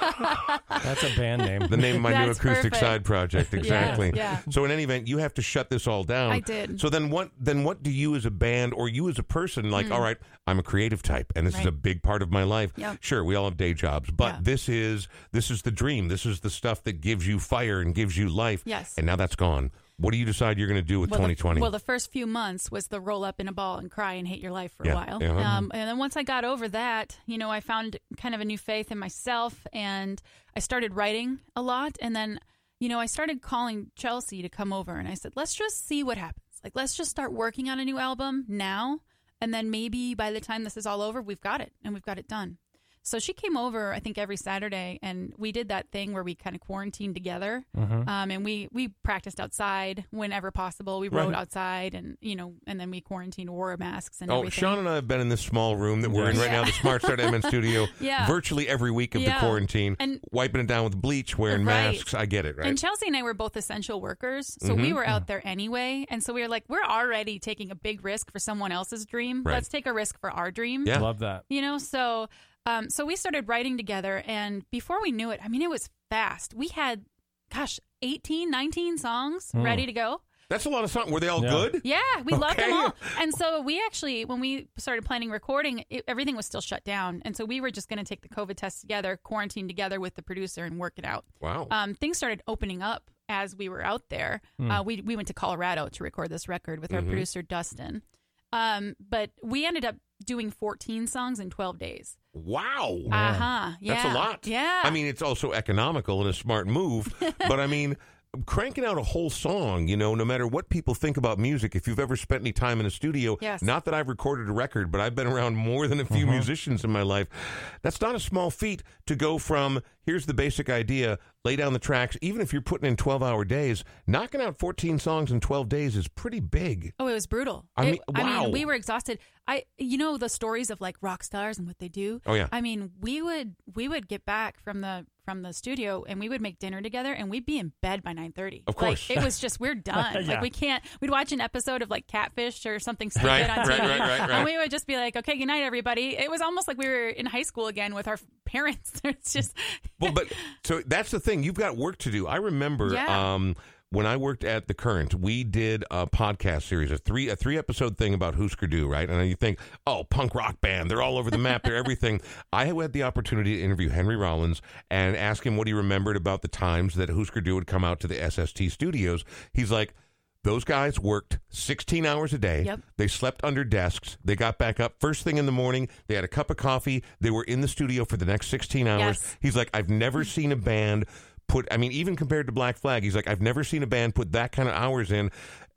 That's a band name. The name of my new acoustic perfect. side project. Exactly. yeah. So in any event, you have to shut this all down. I did. So then what? Then what do you as a band or you as a person like? All right, I'm a creative type, and this is Hmm. A big part of my life. Yep. Sure, we all have day jobs, but Yeah. this is this is the dream. This is the stuff that gives you fire and gives you life. Yes. And now that's gone. What do you decide you're going to do with well, the- 2020? well, the first few months was the roll up in a ball and cry and hate your life for Yeah, a while. yeah. Um, and then once I got over that, you know, I found kind of a new faith in myself and I started writing a lot. And then, you know, I started calling Chelsea to come over and I said, let's just see what happens. Like, let's just start working on a new album now. And then maybe by the time this is all over, we've got it and we've got it done. So she came over, I think, every Saturday, and we did that thing where we kind of quarantined together, Mm-hmm. um, and we we practiced outside whenever possible. We rode Right. outside, and you know, and then we quarantined, wore masks, and Oh, everything. Sean and I have been in this small room that we're in right Yeah. now, the Smart Start MN studio, Yeah. virtually every week of the quarantine, And- wiping it down with bleach, wearing Right. masks. I get it, right? And Chelsea and I were both essential workers, so we Mhm. were out there anyway. And so we were like, we're already taking a big risk for someone else's dream. Right. Let's take a risk for our dream. Yeah. Love that. You know, so um, so we started writing together, and before we knew it, I mean, it was fast. We had, gosh, 18, 19 songs Hmm. ready to go. That's a lot of songs. Were they all Yeah. good? Yeah, we loved them all. And so we actually, when we started planning recording, it, everything was still shut down. And so we were just going to take the COVID test together, quarantine together with the producer, and work it out. Wow. Um, things started opening up as we were out there. Uh, we we went to Colorado to record this record with our Mhm. producer Dustin. Um, but we ended up doing 14 songs in 12 days. wow. Uh huh. Yeah, That's a lot. Yeah. I mean, it's also economical and a smart move. but I mean, cranking out a whole song, you know, no matter what people think about music, if you've ever spent any time in a studio, Yes. not that I've recorded a record, but I've been around more than a few mm-hmm. musicians in my life. That's not a small feat to go from here's the basic idea, lay down the tracks, even if you're putting in 12 hour days, knocking out 14 songs in 12 days is pretty big. Oh, it was brutal. I It- mean, I mean, we were exhausted. I, you know, the stories of like rock stars and what they do. Oh, yeah. I mean, we would we would get back from the from the studio and we would make dinner together and we'd be in bed by nine thirty. Of course. like, it was just we're done. Yeah. Like we can't. We'd watch an episode of like Catfish or something stupid Right, on right, TV, right, right, right. and we would just be like, "Okay, good night, everybody." It was almost like we were in high school again with our parents. it's just well, but so that's the thing. You've got work to do. I remember Yeah. um, when I worked at the Current, we did a podcast series, a three a three episode thing about Husker Du, right? And you think, oh, punk rock band, they're all over the map, they're everything. I had the opportunity to interview Henry Rollins and ask him what he remembered about the times that Husker Du would come out to the SST studios. He's like. Those guys worked 16 hours a day. Yep. They slept under desks. They got back up first thing in the morning. They had a cup of coffee. They were in the studio for the next 16 hours. Yes. He's like, I've never seen a band put, I mean, even compared to Black Flag, he's like, I've never seen a band put that kind of hours in.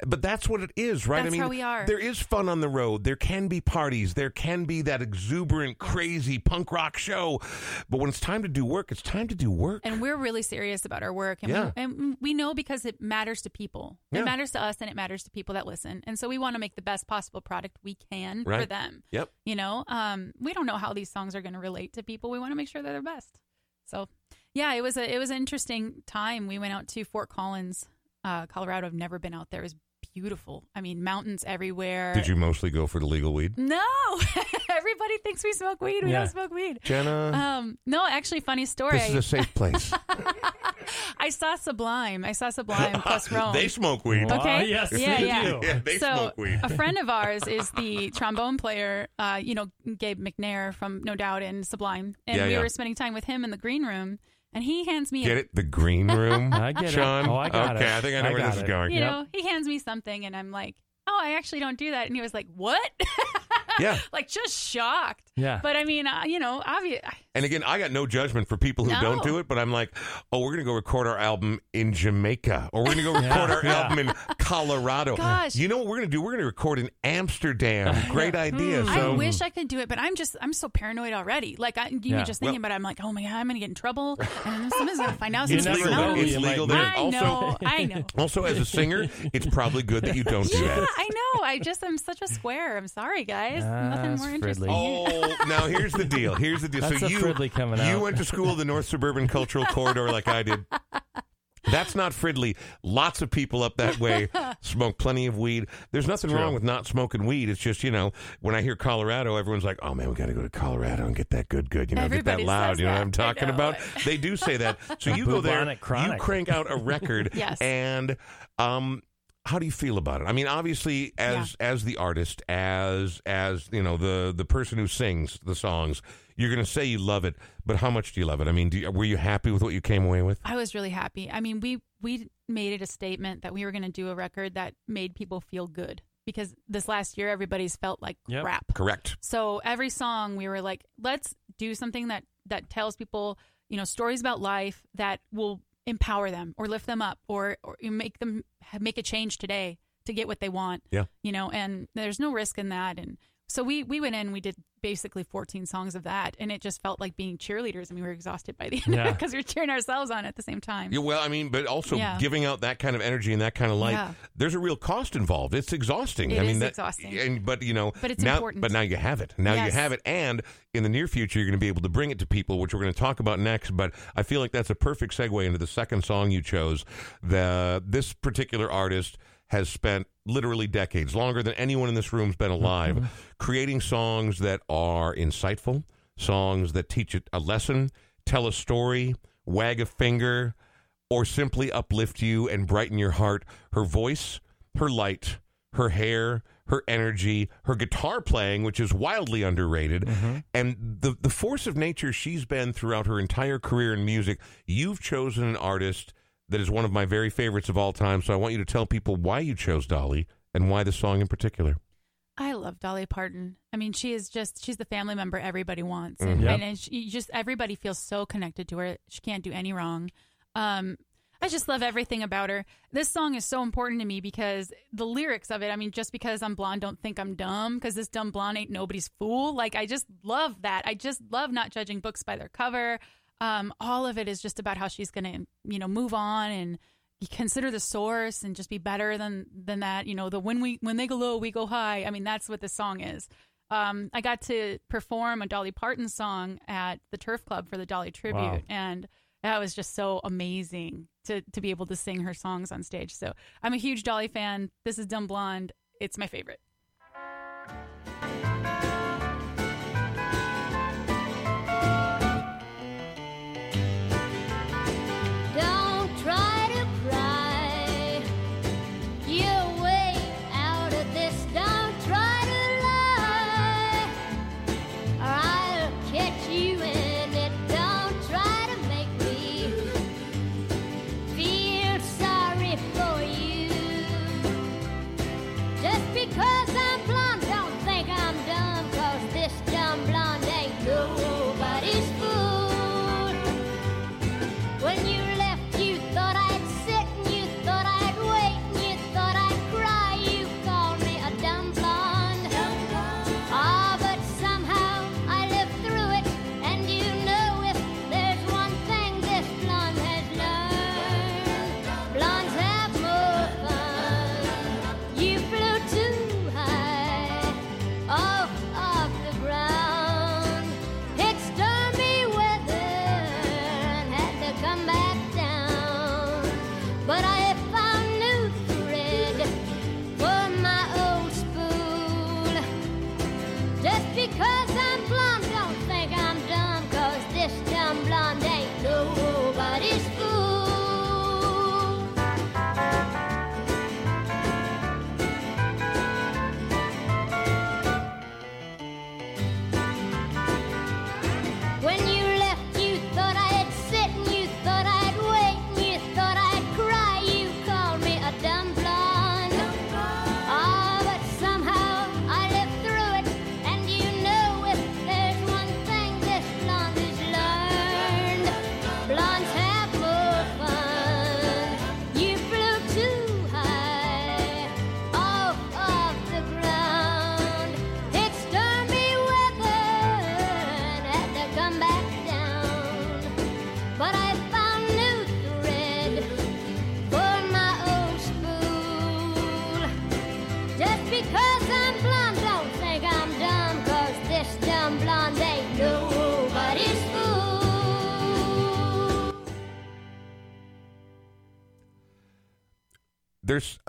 But that's what it is, right? That's I mean, how we are. there is fun on the road. There can be parties. There can be that exuberant, crazy punk rock show. But when it's time to do work, it's time to do work. And we're really serious about our work. And, Yeah. we, and we know because it matters to people. Yeah. It matters to us and it matters to people that listen. And so we want to make the best possible product we can for them. Yep. You know, um, we don't know how these songs are going to relate to people. We want to make sure they're the best. So, yeah, it was a it was an interesting time. We went out to Fort Collins, uh, Colorado. I've never been out there. It was beautiful. I mean, mountains everywhere. Did you mostly go for the legal weed? No, everybody thinks we smoke weed. We Yeah. don't smoke weed. Jenna, Um, no, actually, funny story. this is a safe place. I saw Sublime. I saw Sublime plus Rome. they smoke weed. Okay. yes, Yeah, they yeah. do. Yeah, they so smoke weed. a friend of ours is the trombone player, uh, you know, Gabe McNair from No Doubt and Sublime, and Yeah, we yeah. were spending time with him in the green room, and he hands me, Get a, it? The green room? I get it. Sean? Oh, I got it. okay, it. I think I know I where this is going. you Yep. know, he hands me something, and I'm like, oh, I actually don't do that, and he was like, what? Yeah. like just shocked. Yeah. But I mean, uh, you know, obvious. And again, I got no judgment for people who No. don't do it, but I'm like, oh, we're going to go record our album in Jamaica, or we're going to go record Yeah, our yeah. album in Colorado. Gosh. You know what we're going to do? We're going to record in Amsterdam. Great idea. I So, wish I could do it, but I'm just I'm so paranoid already. Like I, you Yeah. were just thinking Well- about it. I'm like, oh my god, I'm gonna get in trouble, and then someone's gonna find out. You someone's never know. it's me. Legal there. I Also, know, I know. also, as a singer, it's probably good that you don't do Yeah, that. I know. I just I'm such a square. I'm sorry, guys. Ah, Nothing more Fridley. interesting. Oh, now here's the deal. Here's the deal. That's so a you Fridley coming you went to school in the North Suburban Cultural Corridor like I did. That's not Fridley. Lots of people up that way smoke plenty of weed. There's nothing wrong with not smoking weed. It's just, you know, when I hear Colorado, everyone's like, oh man, we got to go to Colorado and get that good, good. You know, Everybody get that loud. says You know what that. I'm I talking know. about? They do say that. So you go there, Bubonic chronic. you crank out a record. Yes. And, um, how do you feel about it? I mean, obviously, as as the artist, as as you know, the the person who sings the songs, you're going to say you love it. But how much do you love it? I mean, do you, were you happy with what you came away with? I was really happy. I mean, we we made it a statement that we were going to do a record that made people feel good because this last year everybody's felt like Yep. crap. Correct. So every song we were like, let's do something that that tells people, you know, stories about life that will empower them or lift them up or or make them make a change today to get what they want. Yeah. You know, and there's no risk in that and so we we went in we did basically 14 songs of that and it just felt like being cheerleaders and we were exhausted by the end of Yeah. it because we were cheering ourselves on at the same time. Yeah, well, I mean, but also Yeah. giving out that kind of energy and that kind of light. Yeah. There's a real cost involved. It's exhausting. It I mean, is that, exhausting. And but you know, But it's now, important. But now you have it. Now you have it, and in the near future, you're going to be able to bring it to people, which we're going to talk about next. But I feel like that's a perfect segue into the second song you chose. The this particular artist has spent literally decades, longer than anyone in this room's been alive, Mm-hmm. creating songs that are insightful, songs that teach it a lesson, tell a story, wag a finger, or simply uplift you and brighten your heart. Her voice, her light, her hair, her energy, her guitar playing, which is wildly underrated, and the the force of nature she's been throughout her entire career in music. You've chosen an artist that is one of my very favorites of all time. So I want you to tell people why you chose Dolly and why the song in particular. I love Dolly Parton. I mean, she is just she's the family member everybody wants, and, Mhm. and, and she just everybody feels so connected to her. She can't do any wrong. Um, I just love everything about her. This song is so important to me because the lyrics of it. I mean, just because I'm blonde, don't think I'm dumb. Because this dumb blonde ain't nobody's fool. Like I just love that. I just love not judging books by their cover. Um, all of it is just about how she's going to, you know, move on and consider the source and just be better than than that. You know, the when we when they go low, we go high. I mean, that's what this song is. Um, I got to perform a Dolly Parton song at the Turf Club for the Dolly tribute, Wow. and that was just so amazing to to be able to sing her songs on stage. So I'm a huge Dolly fan. This is Dumb Blonde. It's my favorite.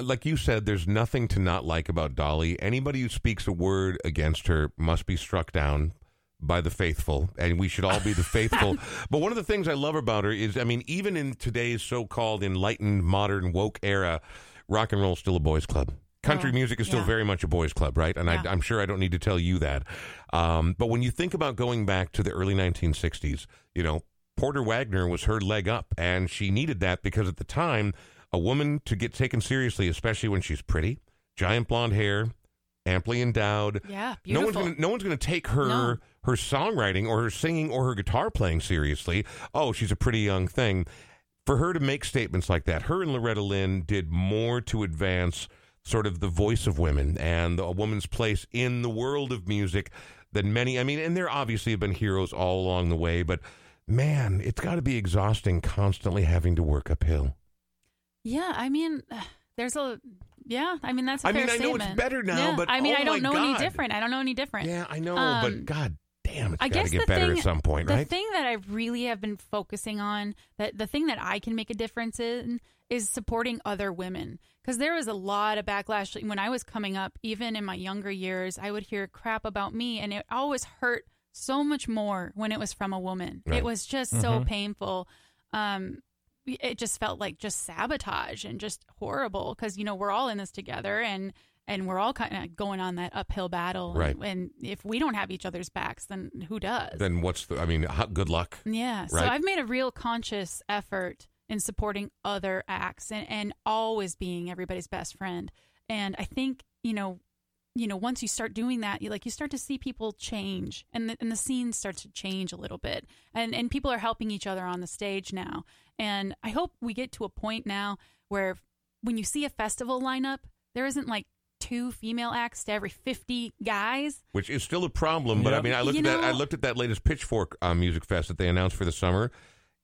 Like you said, there's nothing to not like about Dolly. Anybody who speaks a word against her must be struck down by the faithful, and we should all be the faithful. but one of the things I love about her is, I mean, even in today's so-called enlightened, modern, woke era, rock and roll is still a boys' club. Country Oh, music is still yeah. very much a boys' club, right? And Yeah. I, I'm sure I don't need to tell you that. Um, but when you think about going back to the early 1960s, you know, Porter Wagoner was her leg up, and she needed that because at the time, a woman to get taken seriously, especially when she's pretty, giant blonde hair, amply endowed. Yeah, No one's beautiful. gonna no one's gonna take her No. her songwriting or her singing or her guitar playing seriously. Oh, she's a pretty young thing. For her to make statements like that, her and Loretta Lynn did more to advance sort of the voice of women and a woman's place in the world of music than many. I mean, and there obviously have been heroes all along the way, but man, it's got to be exhausting constantly having to work uphill. Yeah, I mean, there's a yeah. I mean, that's a I fair mean, I know it's statement. better now, Yeah, but I mean, oh I don't my know any different. I don't know any different. Yeah, I know, Um, but god damn, it's I got to get better thing, at some point, right? the right? thing that I really have been focusing on, that the thing that I can make a difference in, is supporting other women. Because there was a lot of backlash when I was coming up. Even in my younger years, I would hear crap about me, and it always hurt so much more when it was from a woman. Right. It was just so painful. Um, it just felt like just sabotage and just horrible because you know we're all in this together and and we're all kind of going on that uphill battle Right. and, and if we don't have each other's backs then who does then what's the? I mean, how, good luck. yeah so i've made a real conscious effort in supporting other acts and, and always being everybody's best friend and i think you know you know once you start doing that you like you start to see people change and the, and the scene starts to change a little bit and and people are helping each other on the stage now and i hope we get to a point now where when you see a festival lineup there isn't like two female acts to every 50 guys which is still a problem. But I mean, I looked You at that. I looked at that latest Pitchfork uh, Music Fest that they announced for the summer.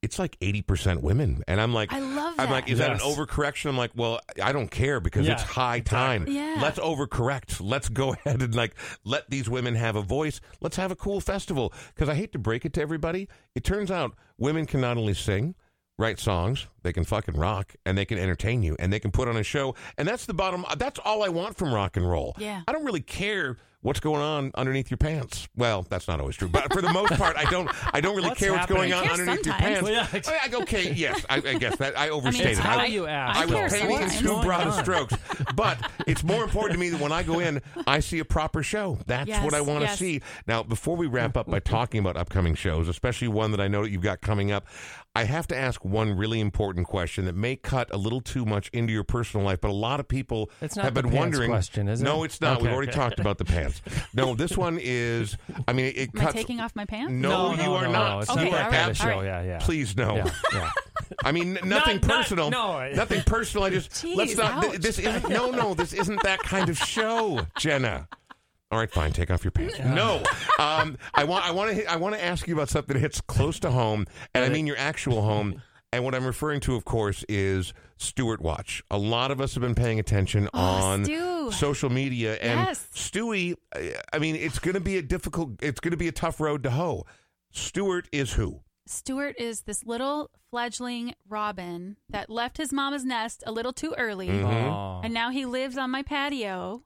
It's like eighty percent women, and I'm like, I love I'm like, that. is that an overcorrection? I'm like, well, I don't care because Yeah, it's high time. Yeah. Let's overcorrect. Let's go ahead and like let these women have a voice. Let's have a cool festival. Because I hate to break it to everybody, it turns out women can not only sing. Write songs, they can fucking rock, and they can entertain you, and they can put on a show, and that's the bottom. That's all I want from rock and roll. Yeah. I don't really care what's going on underneath your pants. Well, that's not always true, but for the most part, I don't. I don't really What's care what's going on I care underneath your sometimes. pants. Well, yeah, ex- I, I go, okay, yes, I, I guess that I overstated. it's how How you ask? I I was painting in sometimes. too What's broad going of on? strokes, but it's more important to me that when I go in, I see a proper show. That's Yes, what I want to yes. see. Now, before we wrap up by talking about upcoming shows, especially one that I know that you've got coming up, I have to ask one really important question that may cut a little too much into your personal life, but a lot of people It's not have been pants wondering. question, is it? No, it's not. We've already okay. talked about the pants. No, this one is. I mean, it, it am i taking off my pants No, no, you no, are no, not. No, it's Okay, not that right, show. all right. Yeah, yeah. Please no. Yeah, yeah. I mean, nothing Not- not- personal. no. nothing personal. I just Jeez, let's not. th- ouch. this isn't. No, no. This isn't that kind of show, Jenna. All right, fine. Take off your pants. No, um, I want. I want to. I want to ask you about something that hits close to home, and I mean your actual home. And what I'm referring to, of course, is Stewart Watch. A lot of us have been paying attention Oh, on Stu. social media, and Yes. Stewie. I- I mean, it's going to be a difficult. It's going to be a tough road to hoe. Stewart is who? Stuart is this little fledgling robin that left his mama's nest a little too early. Mhm. And now he lives on my patio.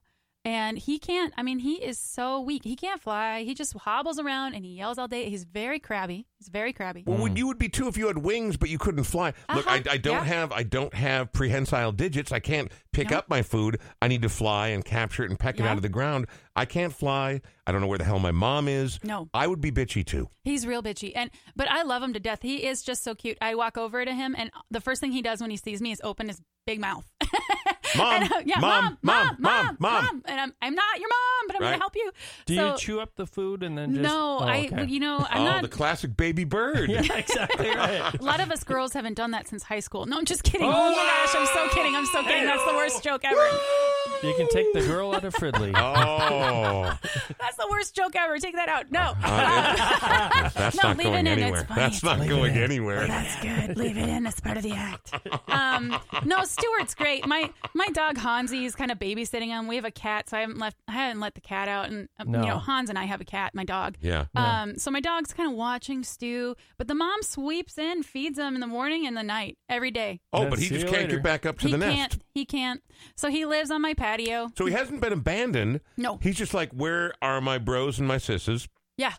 And he can't, I mean, he is so weak. He can't fly. He just hobbles around and he yells all day. He's very crabby. He's very crabby. Well, would you would be too if you had wings, but you couldn't fly. Look, I, Uh-huh, I don't yeah. have I don't have prehensile digits. I can't pick No. up my food. I need to fly and capture it and peck it Yeah. out of the ground. I can't fly. I don't know where the hell my mom is. No. I would be bitchy too. He's real bitchy. And but I love him to death. He is just so cute. I walk over to him and the first thing he does when he sees me is open his big mouth. Mom, And, uh, yeah, mom, mom, mom, mom, mom, mom. And I'm I'm not your mom, but I'm Right. gonna help you. Do so, you chew up the food and then just? No, Oh, I okay. you know, I'm oh, not the classic baby bird. Yeah, exactly right. A lot of us girls haven't done that since high school. No, I'm just kidding. Oh, my gosh, I'm so kidding. I'm so kidding. That's the worst joke ever. You can take the girl out of Fridley. Oh, That's the worst joke ever. Take that out. No. Uh, that's No, not leave it going in. It's anywhere. funny. That's not Leave it going in. anywhere. That's good. Leave it in. It's part of the act. Um, no, Stuart's great. My my dog Hansi is kind of babysitting him. We have a cat, so I haven't left. I haven't let the cat out. And um, No. you know, Hans and I have a cat. My dog. Yeah. Um, so my dog's kind of watching Stu, but the mom sweeps in, feeds him in the morning and the night every day. Oh, but he see just you can't later. get back up to he the nest. can't. He can't. So he lives on my patio. So he hasn't been abandoned. No. He's just like, where are my bros and my sisses? Yeah.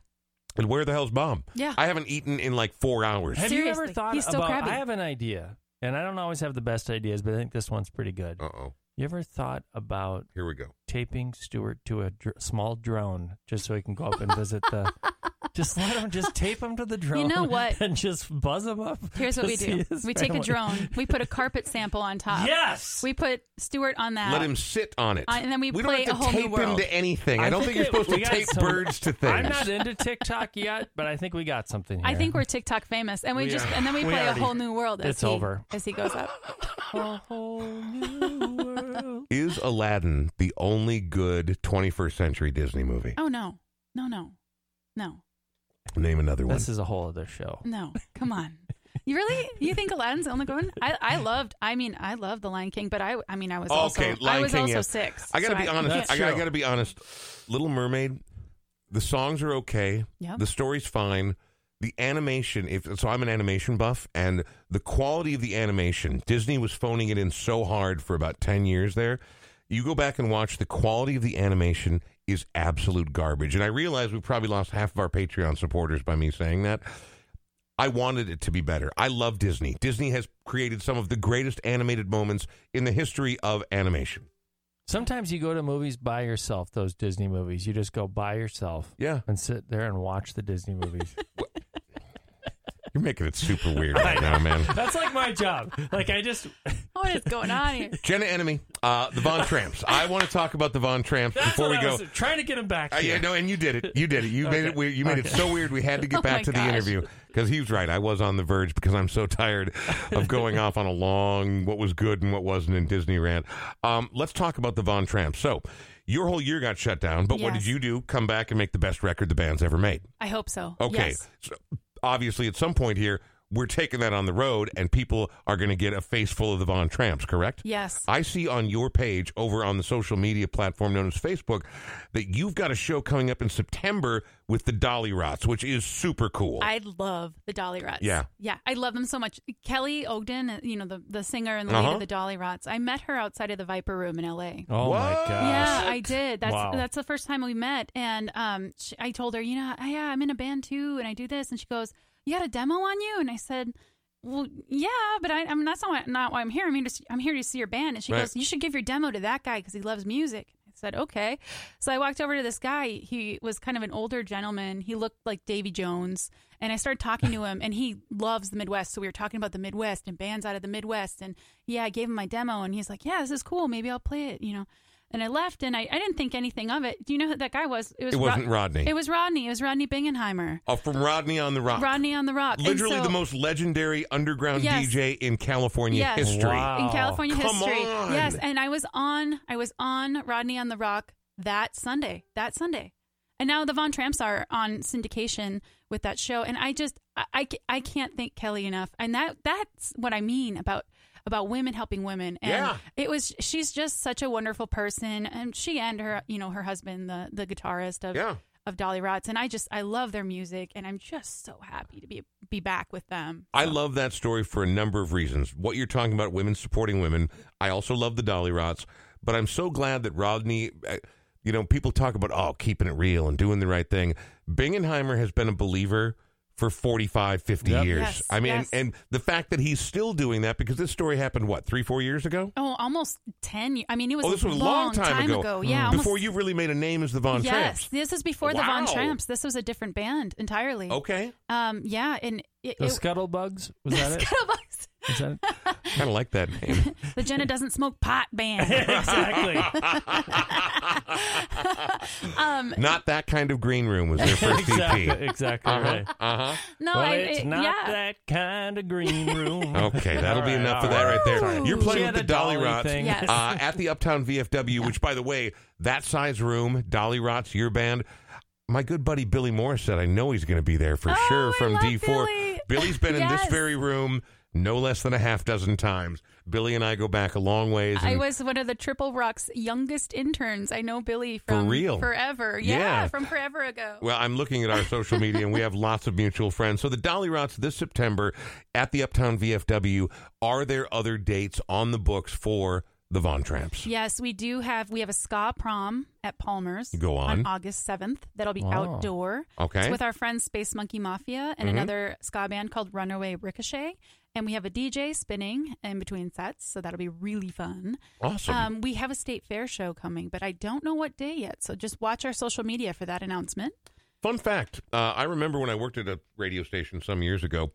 And where the hell's Bob? Yeah. I haven't eaten in like four hours. Have you ever Seriously, thought he's still about? crabby. I have an idea, and I don't always have the best ideas, but I think this one's pretty good. Uh oh. You ever thought about Here we go. taping Stuart to a dr- small drone just so he can go up and visit the? just let him just tape him to the drone. You know what? And just buzz him up. Here's what we do. his We take a drone. We put a carpet sample on top. Yes. We put Stuart on that. Let him sit on it. Uh, and then we play a whole world. we play don't have a to whole new tape him to anything. I, don't think, it- you're supposed to tape some- birds to things. I'm not into TikTok yet, but I think we got something here. I think we're TikTok famous, and we, We just are. and then we, We play already- a whole new world. As it's he, over. as he goes up. a whole new world. Is Aladdin the only good 21st century Disney movie? Oh no, no, no, no, Name another one. This is a whole other show. no! Come on. You really? You think Aladdin's the only good one? I, I loved. I mean, I loved The Lion King, but I I mean, I was oh, also Okay, I was King, also yeah. six. I gotta so be honest. I, gotta- I gotta be honest. Little Mermaid, the songs are okay. Yep. The story's fine. The animation, if so, I'm an animation buff, and the quality of the animation, Disney was phoning it in so hard for about ten years there. You go back and watch the quality of the animation is absolute garbage, and I realize we probably lost half of our Patreon supporters by me saying that. I wanted it to be better. I love Disney. Disney has created some of the greatest animated moments in the history of animation. Sometimes you go to movies by yourself, those Disney movies. You just go by yourself Yeah. and sit there and watch the Disney movies. You're making it super weird right now, man. That's like my job. Like I just what is going on here? Jenna Enemy, uh, the Von Tramps. I want to talk about the Von Tramps that's before what we I go. was trying to get him back. Uh, here. yeah, no, and you did it. You did it. You made it weird. You made it so weird. We had to get Oh back my to the gosh. interview because he was right. I was on the verge because I'm so tired of going off on a long what was good and what wasn't in Disney rant. Um, let's talk about the Von Tramps. So, your whole year got shut down, but what did Yes. you do? Come back and make the best record the band's ever made. I hope so. Okay. Yes. So obviously, at some point here, we're taking that on the road, and people are going to get a face full of the Von Tramps, correct? Yes. I see on your page over on the social media platform known as Facebook that you've got a show coming up in September with the Dolly Rots, which is super cool. I love the Dolly Rots. Yeah. Yeah. I love them so much. Kelly Ogden, you know, the, the singer and the Uh-huh. lead of the Dolly Rots, I met her outside of the Viper Room in LA. Oh What? my gosh. Yeah, I did. That's Wow. that's the first time we met, and um, she, I told her, you know, "Ah, yeah, I'm in a band too, and I do this, and she goes, "You got a demo on you?" And I said, "Well, yeah, but I, I'm that's not why, not why I'm here. I'm here to I'm here to see your band." And she Right. goes, "You should give your demo to that guy because he loves music." I said, "Okay." So I walked over to this guy. He was kind of an older gentleman. He looked like Davy Jones, and I started talking to him, and he loves the Midwest. So we were talking about the Midwest and bands out of the Midwest, and yeah, I gave him my demo, and he's like, "Yeah, this is cool. Maybe I'll play it," you know. And I left, and I, I didn't think anything of it. Do you know who that guy was? was It wasn't Rod- Rodney. It was Rodney. It was Rodney Bingenheimer. Oh, from Rodney on the ROQ. Rodney on the ROQ. Literally so- the most legendary underground Yes. DJ in California Yes. history. Wow. in California Come history. on. Yes, and I was on I was on Rodney on the ROQ that Sunday. That Sunday. And now the Von Tramps are on syndication with that show and I just I, I, I can't thank Kelly enough. And that that's what I mean about about women helping women. And Yeah. it was she's just such a wonderful person and she and her you know her husband the the guitarist of Yeah. of Dolly Rots and I just I love their music and I'm just so happy to be be back with them. I love that story for a number of reasons. What you're talking about, women supporting women. I also love the Dolly Rots, but I'm so glad that Rodney, uh, you know, people talk about, oh, keeping it real and doing the right thing. Bingenheimer has been a believer for 45, 50 Yep. years. Yes, I mean, yes. and, and the fact that he's still doing that because this story happened, what, three, four years ago? Oh, almost ten. ye- I mean, it was, oh, this was a long, long time, ago. Yeah, almost, Before you really made a name as the Von yes, Tramps. this is before the Von Tramps. This was a different band entirely. Okay. Um, yeah, and it, The it, Scuttlebugs was that it? Scuttlebugs. Is that Kind of like that name. The Jenna doesn't smoke pot band. exactly? um, Not that kind of green room was their first exactly. EP. Exactly right. Uh huh. no, well, I, it's it- not yeah. that kind of green room. Okay, that'll All be right, enough of all that right there. Sorry. You're playing She with the a Dolly dolly Rots. Yes. uh, at the Uptown VFW, which, by the way, that size room, Dolly Rots, your band. My good buddy Billy Morris said, I know he's going to be there for Oh, sure I from D4. Billy. Billy's been in this very room no less than a half dozen times. Billy and I go back a long ways. I was one of the Triple Rock's youngest interns. I know Billy from real? forever. Yeah, Yeah. from forever ago. Well, I'm looking at our social media, and we have lots of mutual friends. So the Dolly Rots this September at the Uptown VFW. Are there other dates on the books for the Von Tramps? Yes, we do have. We have a ska prom at Palmer's. Go on. on August seventh. That'll be Oh. outdoor. Okay. It's with our friends Space Monkey Mafia and Mhm. another ska band called Runaway Ricochet. And we have a DJ spinning in between sets, so that'll be really fun. Awesome. Um, we have a state fair show coming, but I don't know what day yet. So just watch our social media for that announcement. Fun fact uh, I remember when I worked at a radio station some years ago,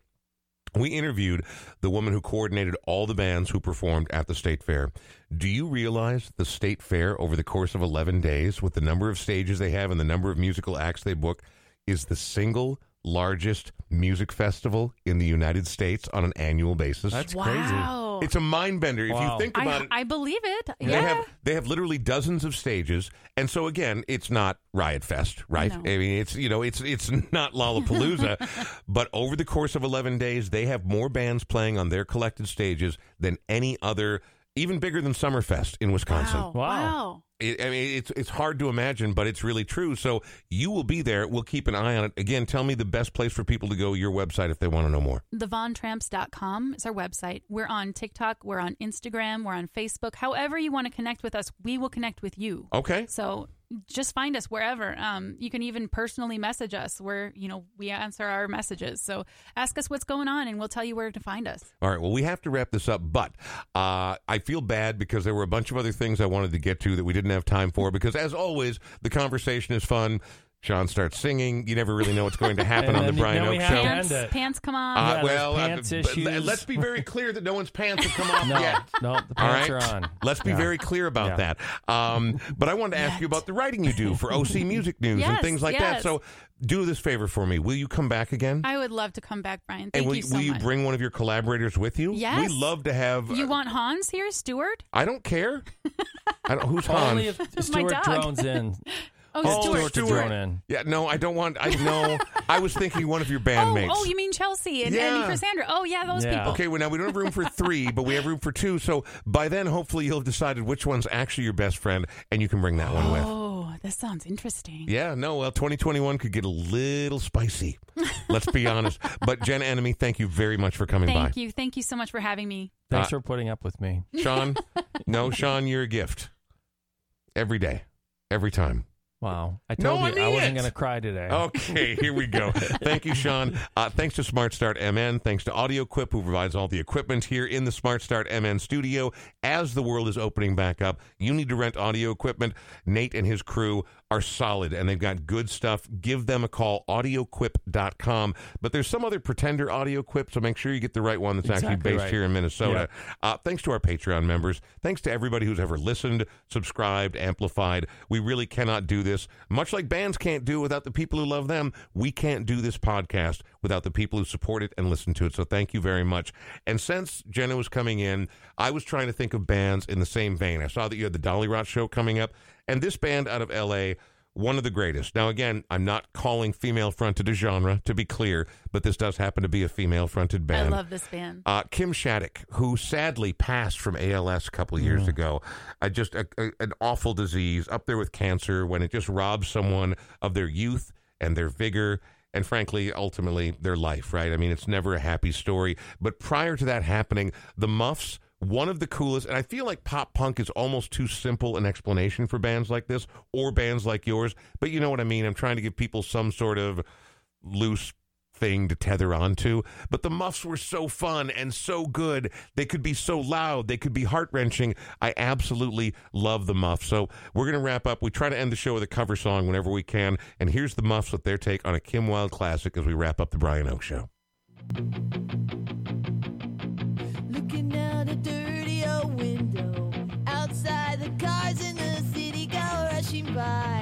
we interviewed the woman who coordinated all the bands who performed at the state fair. Do you realize the state fair over the course of 11 days, with the number of stages they have and the number of musical acts they book, is the single largest music festival in the United States on an annual basis? That's wow. It's a mind bender. If you think about I, it, I believe it. they Yeah. have they have literally dozens of stages, and so again, it's not Riot Fest, right? No. I mean, it's you know, it's it's not Lollapalooza, but over the course of eleven days, they have more bands playing on their collected stages than any other, even bigger than Summerfest in Wisconsin. Wow. Wow. It, I mean, it's it's hard to imagine, but it's really true. So you will be there. We'll keep an eye on it. Again, tell me the best place for people to go. Your website if they want to know more. TheVonTramps.com is our website. We're on TikTok, we're on Instagram, we're on Facebook. However you want to connect with us, we will connect with you. Okay. So just find us wherever. Um, you can even personally message us where, you know, we answer our messages. So ask us what's going on and we'll tell you where to find us. All right. Well, we have to wrap this up, but uh, I feel bad because there were a bunch of other things I wanted to get to that we didn't have time for. Because as always, the conversation is fun. Sean starts singing. You never really know what's going to happen on the Brian know Oake Show. Pants, pants come on. Uh, Yeah, there's well, uh, pants but issues. let's be very clear that no one's pants have come off No, yet. no, the All pants right, are on. let's be Yeah. very clear about Yeah. that. Um, but I wanted to ask you about the writing you do for OC Music News and Yes, things like that. yes. So, do this favor for me. Will you come back again? I would love to come back, Brian. and Thank will, you so will you much. bring one of your collaborators with you? Yes. We love to have. you want Hans here, Stuart? I don't care. I don't, who's Hans? Only if My Stuart dog. drones in. Oh, Oh, Stuart. Stuart to Stuart. drone in. Yeah, no, I don't want. I know. I was thinking one of your Oh, bandmates. oh, you mean Chelsea and, Yeah. and Cassandra? Oh, yeah, those Yeah. people. Okay, well now we don't have room for three, but we have room for two. So by then, hopefully, you'll have decided which one's actually your best friend, and you can bring that one with. Oh, this sounds interesting. Yeah, no, well, 2021 could get a little spicy. Let's be honest. But Jen Enemy, thank you very much for coming by. Thank you. Thank you so much for having me. Thanks Uh, for putting up with me. Sean, no, Sean, you're a gift. Every day, every time. Wow. I No, told I you mean I wasn't going to cry today. Okay, here we go. Thank you, Sean. Uh, thanks to Smart Start MN. Thanks to AudioQuip, who provides all the equipment here in the Smart Start MN studio. As the world is opening back up, you need to rent audio equipment. Nate and his crew are solid and they've got good stuff. Give them a call, audioquip.com. But there's some other pretender AudioQuip, so make sure you get the right one that's actually based right. here in Minnesota. Uh, thanks to our Patreon members. Thanks to everybody who's ever listened, subscribed, amplified. We really cannot do this. Much like bands can't do without the people who love them, we can't do this podcast without the people who support it and listen to it. So thank you very much. And since Jenna was coming in, I was trying to think of bands in the same vein. I saw that you had the Dolly Rot show coming up, and this band out of LA one of the greatest. Now, again, I'm not calling female fronted a genre, to be clear, but this does happen to be a female fronted band. I love this band. Uh, Kim Shattuck, who sadly passed from ALS a couple of years ago, uh, just a, a, an awful disease up there with cancer when it just robs someone of their youth and their vigor and frankly, ultimately, their life, right? I mean, it's never a happy story. But prior to that happening, the Muffs, one of the coolest, and I feel like pop punk is almost too simple an explanation for bands like this or bands like yours. But you know what I mean? I'm trying to give people some sort of loose thing to tether onto. But the Muffs were so fun and so good. They could be so loud. They could be heart wrenching. I absolutely love the Muffs. So we're going to wrap up. We try to end the show with a cover song whenever we can. And here's the Muffs with their take on a Kim Wilde classic as we wrap up the Brian Oake Show. goodbye.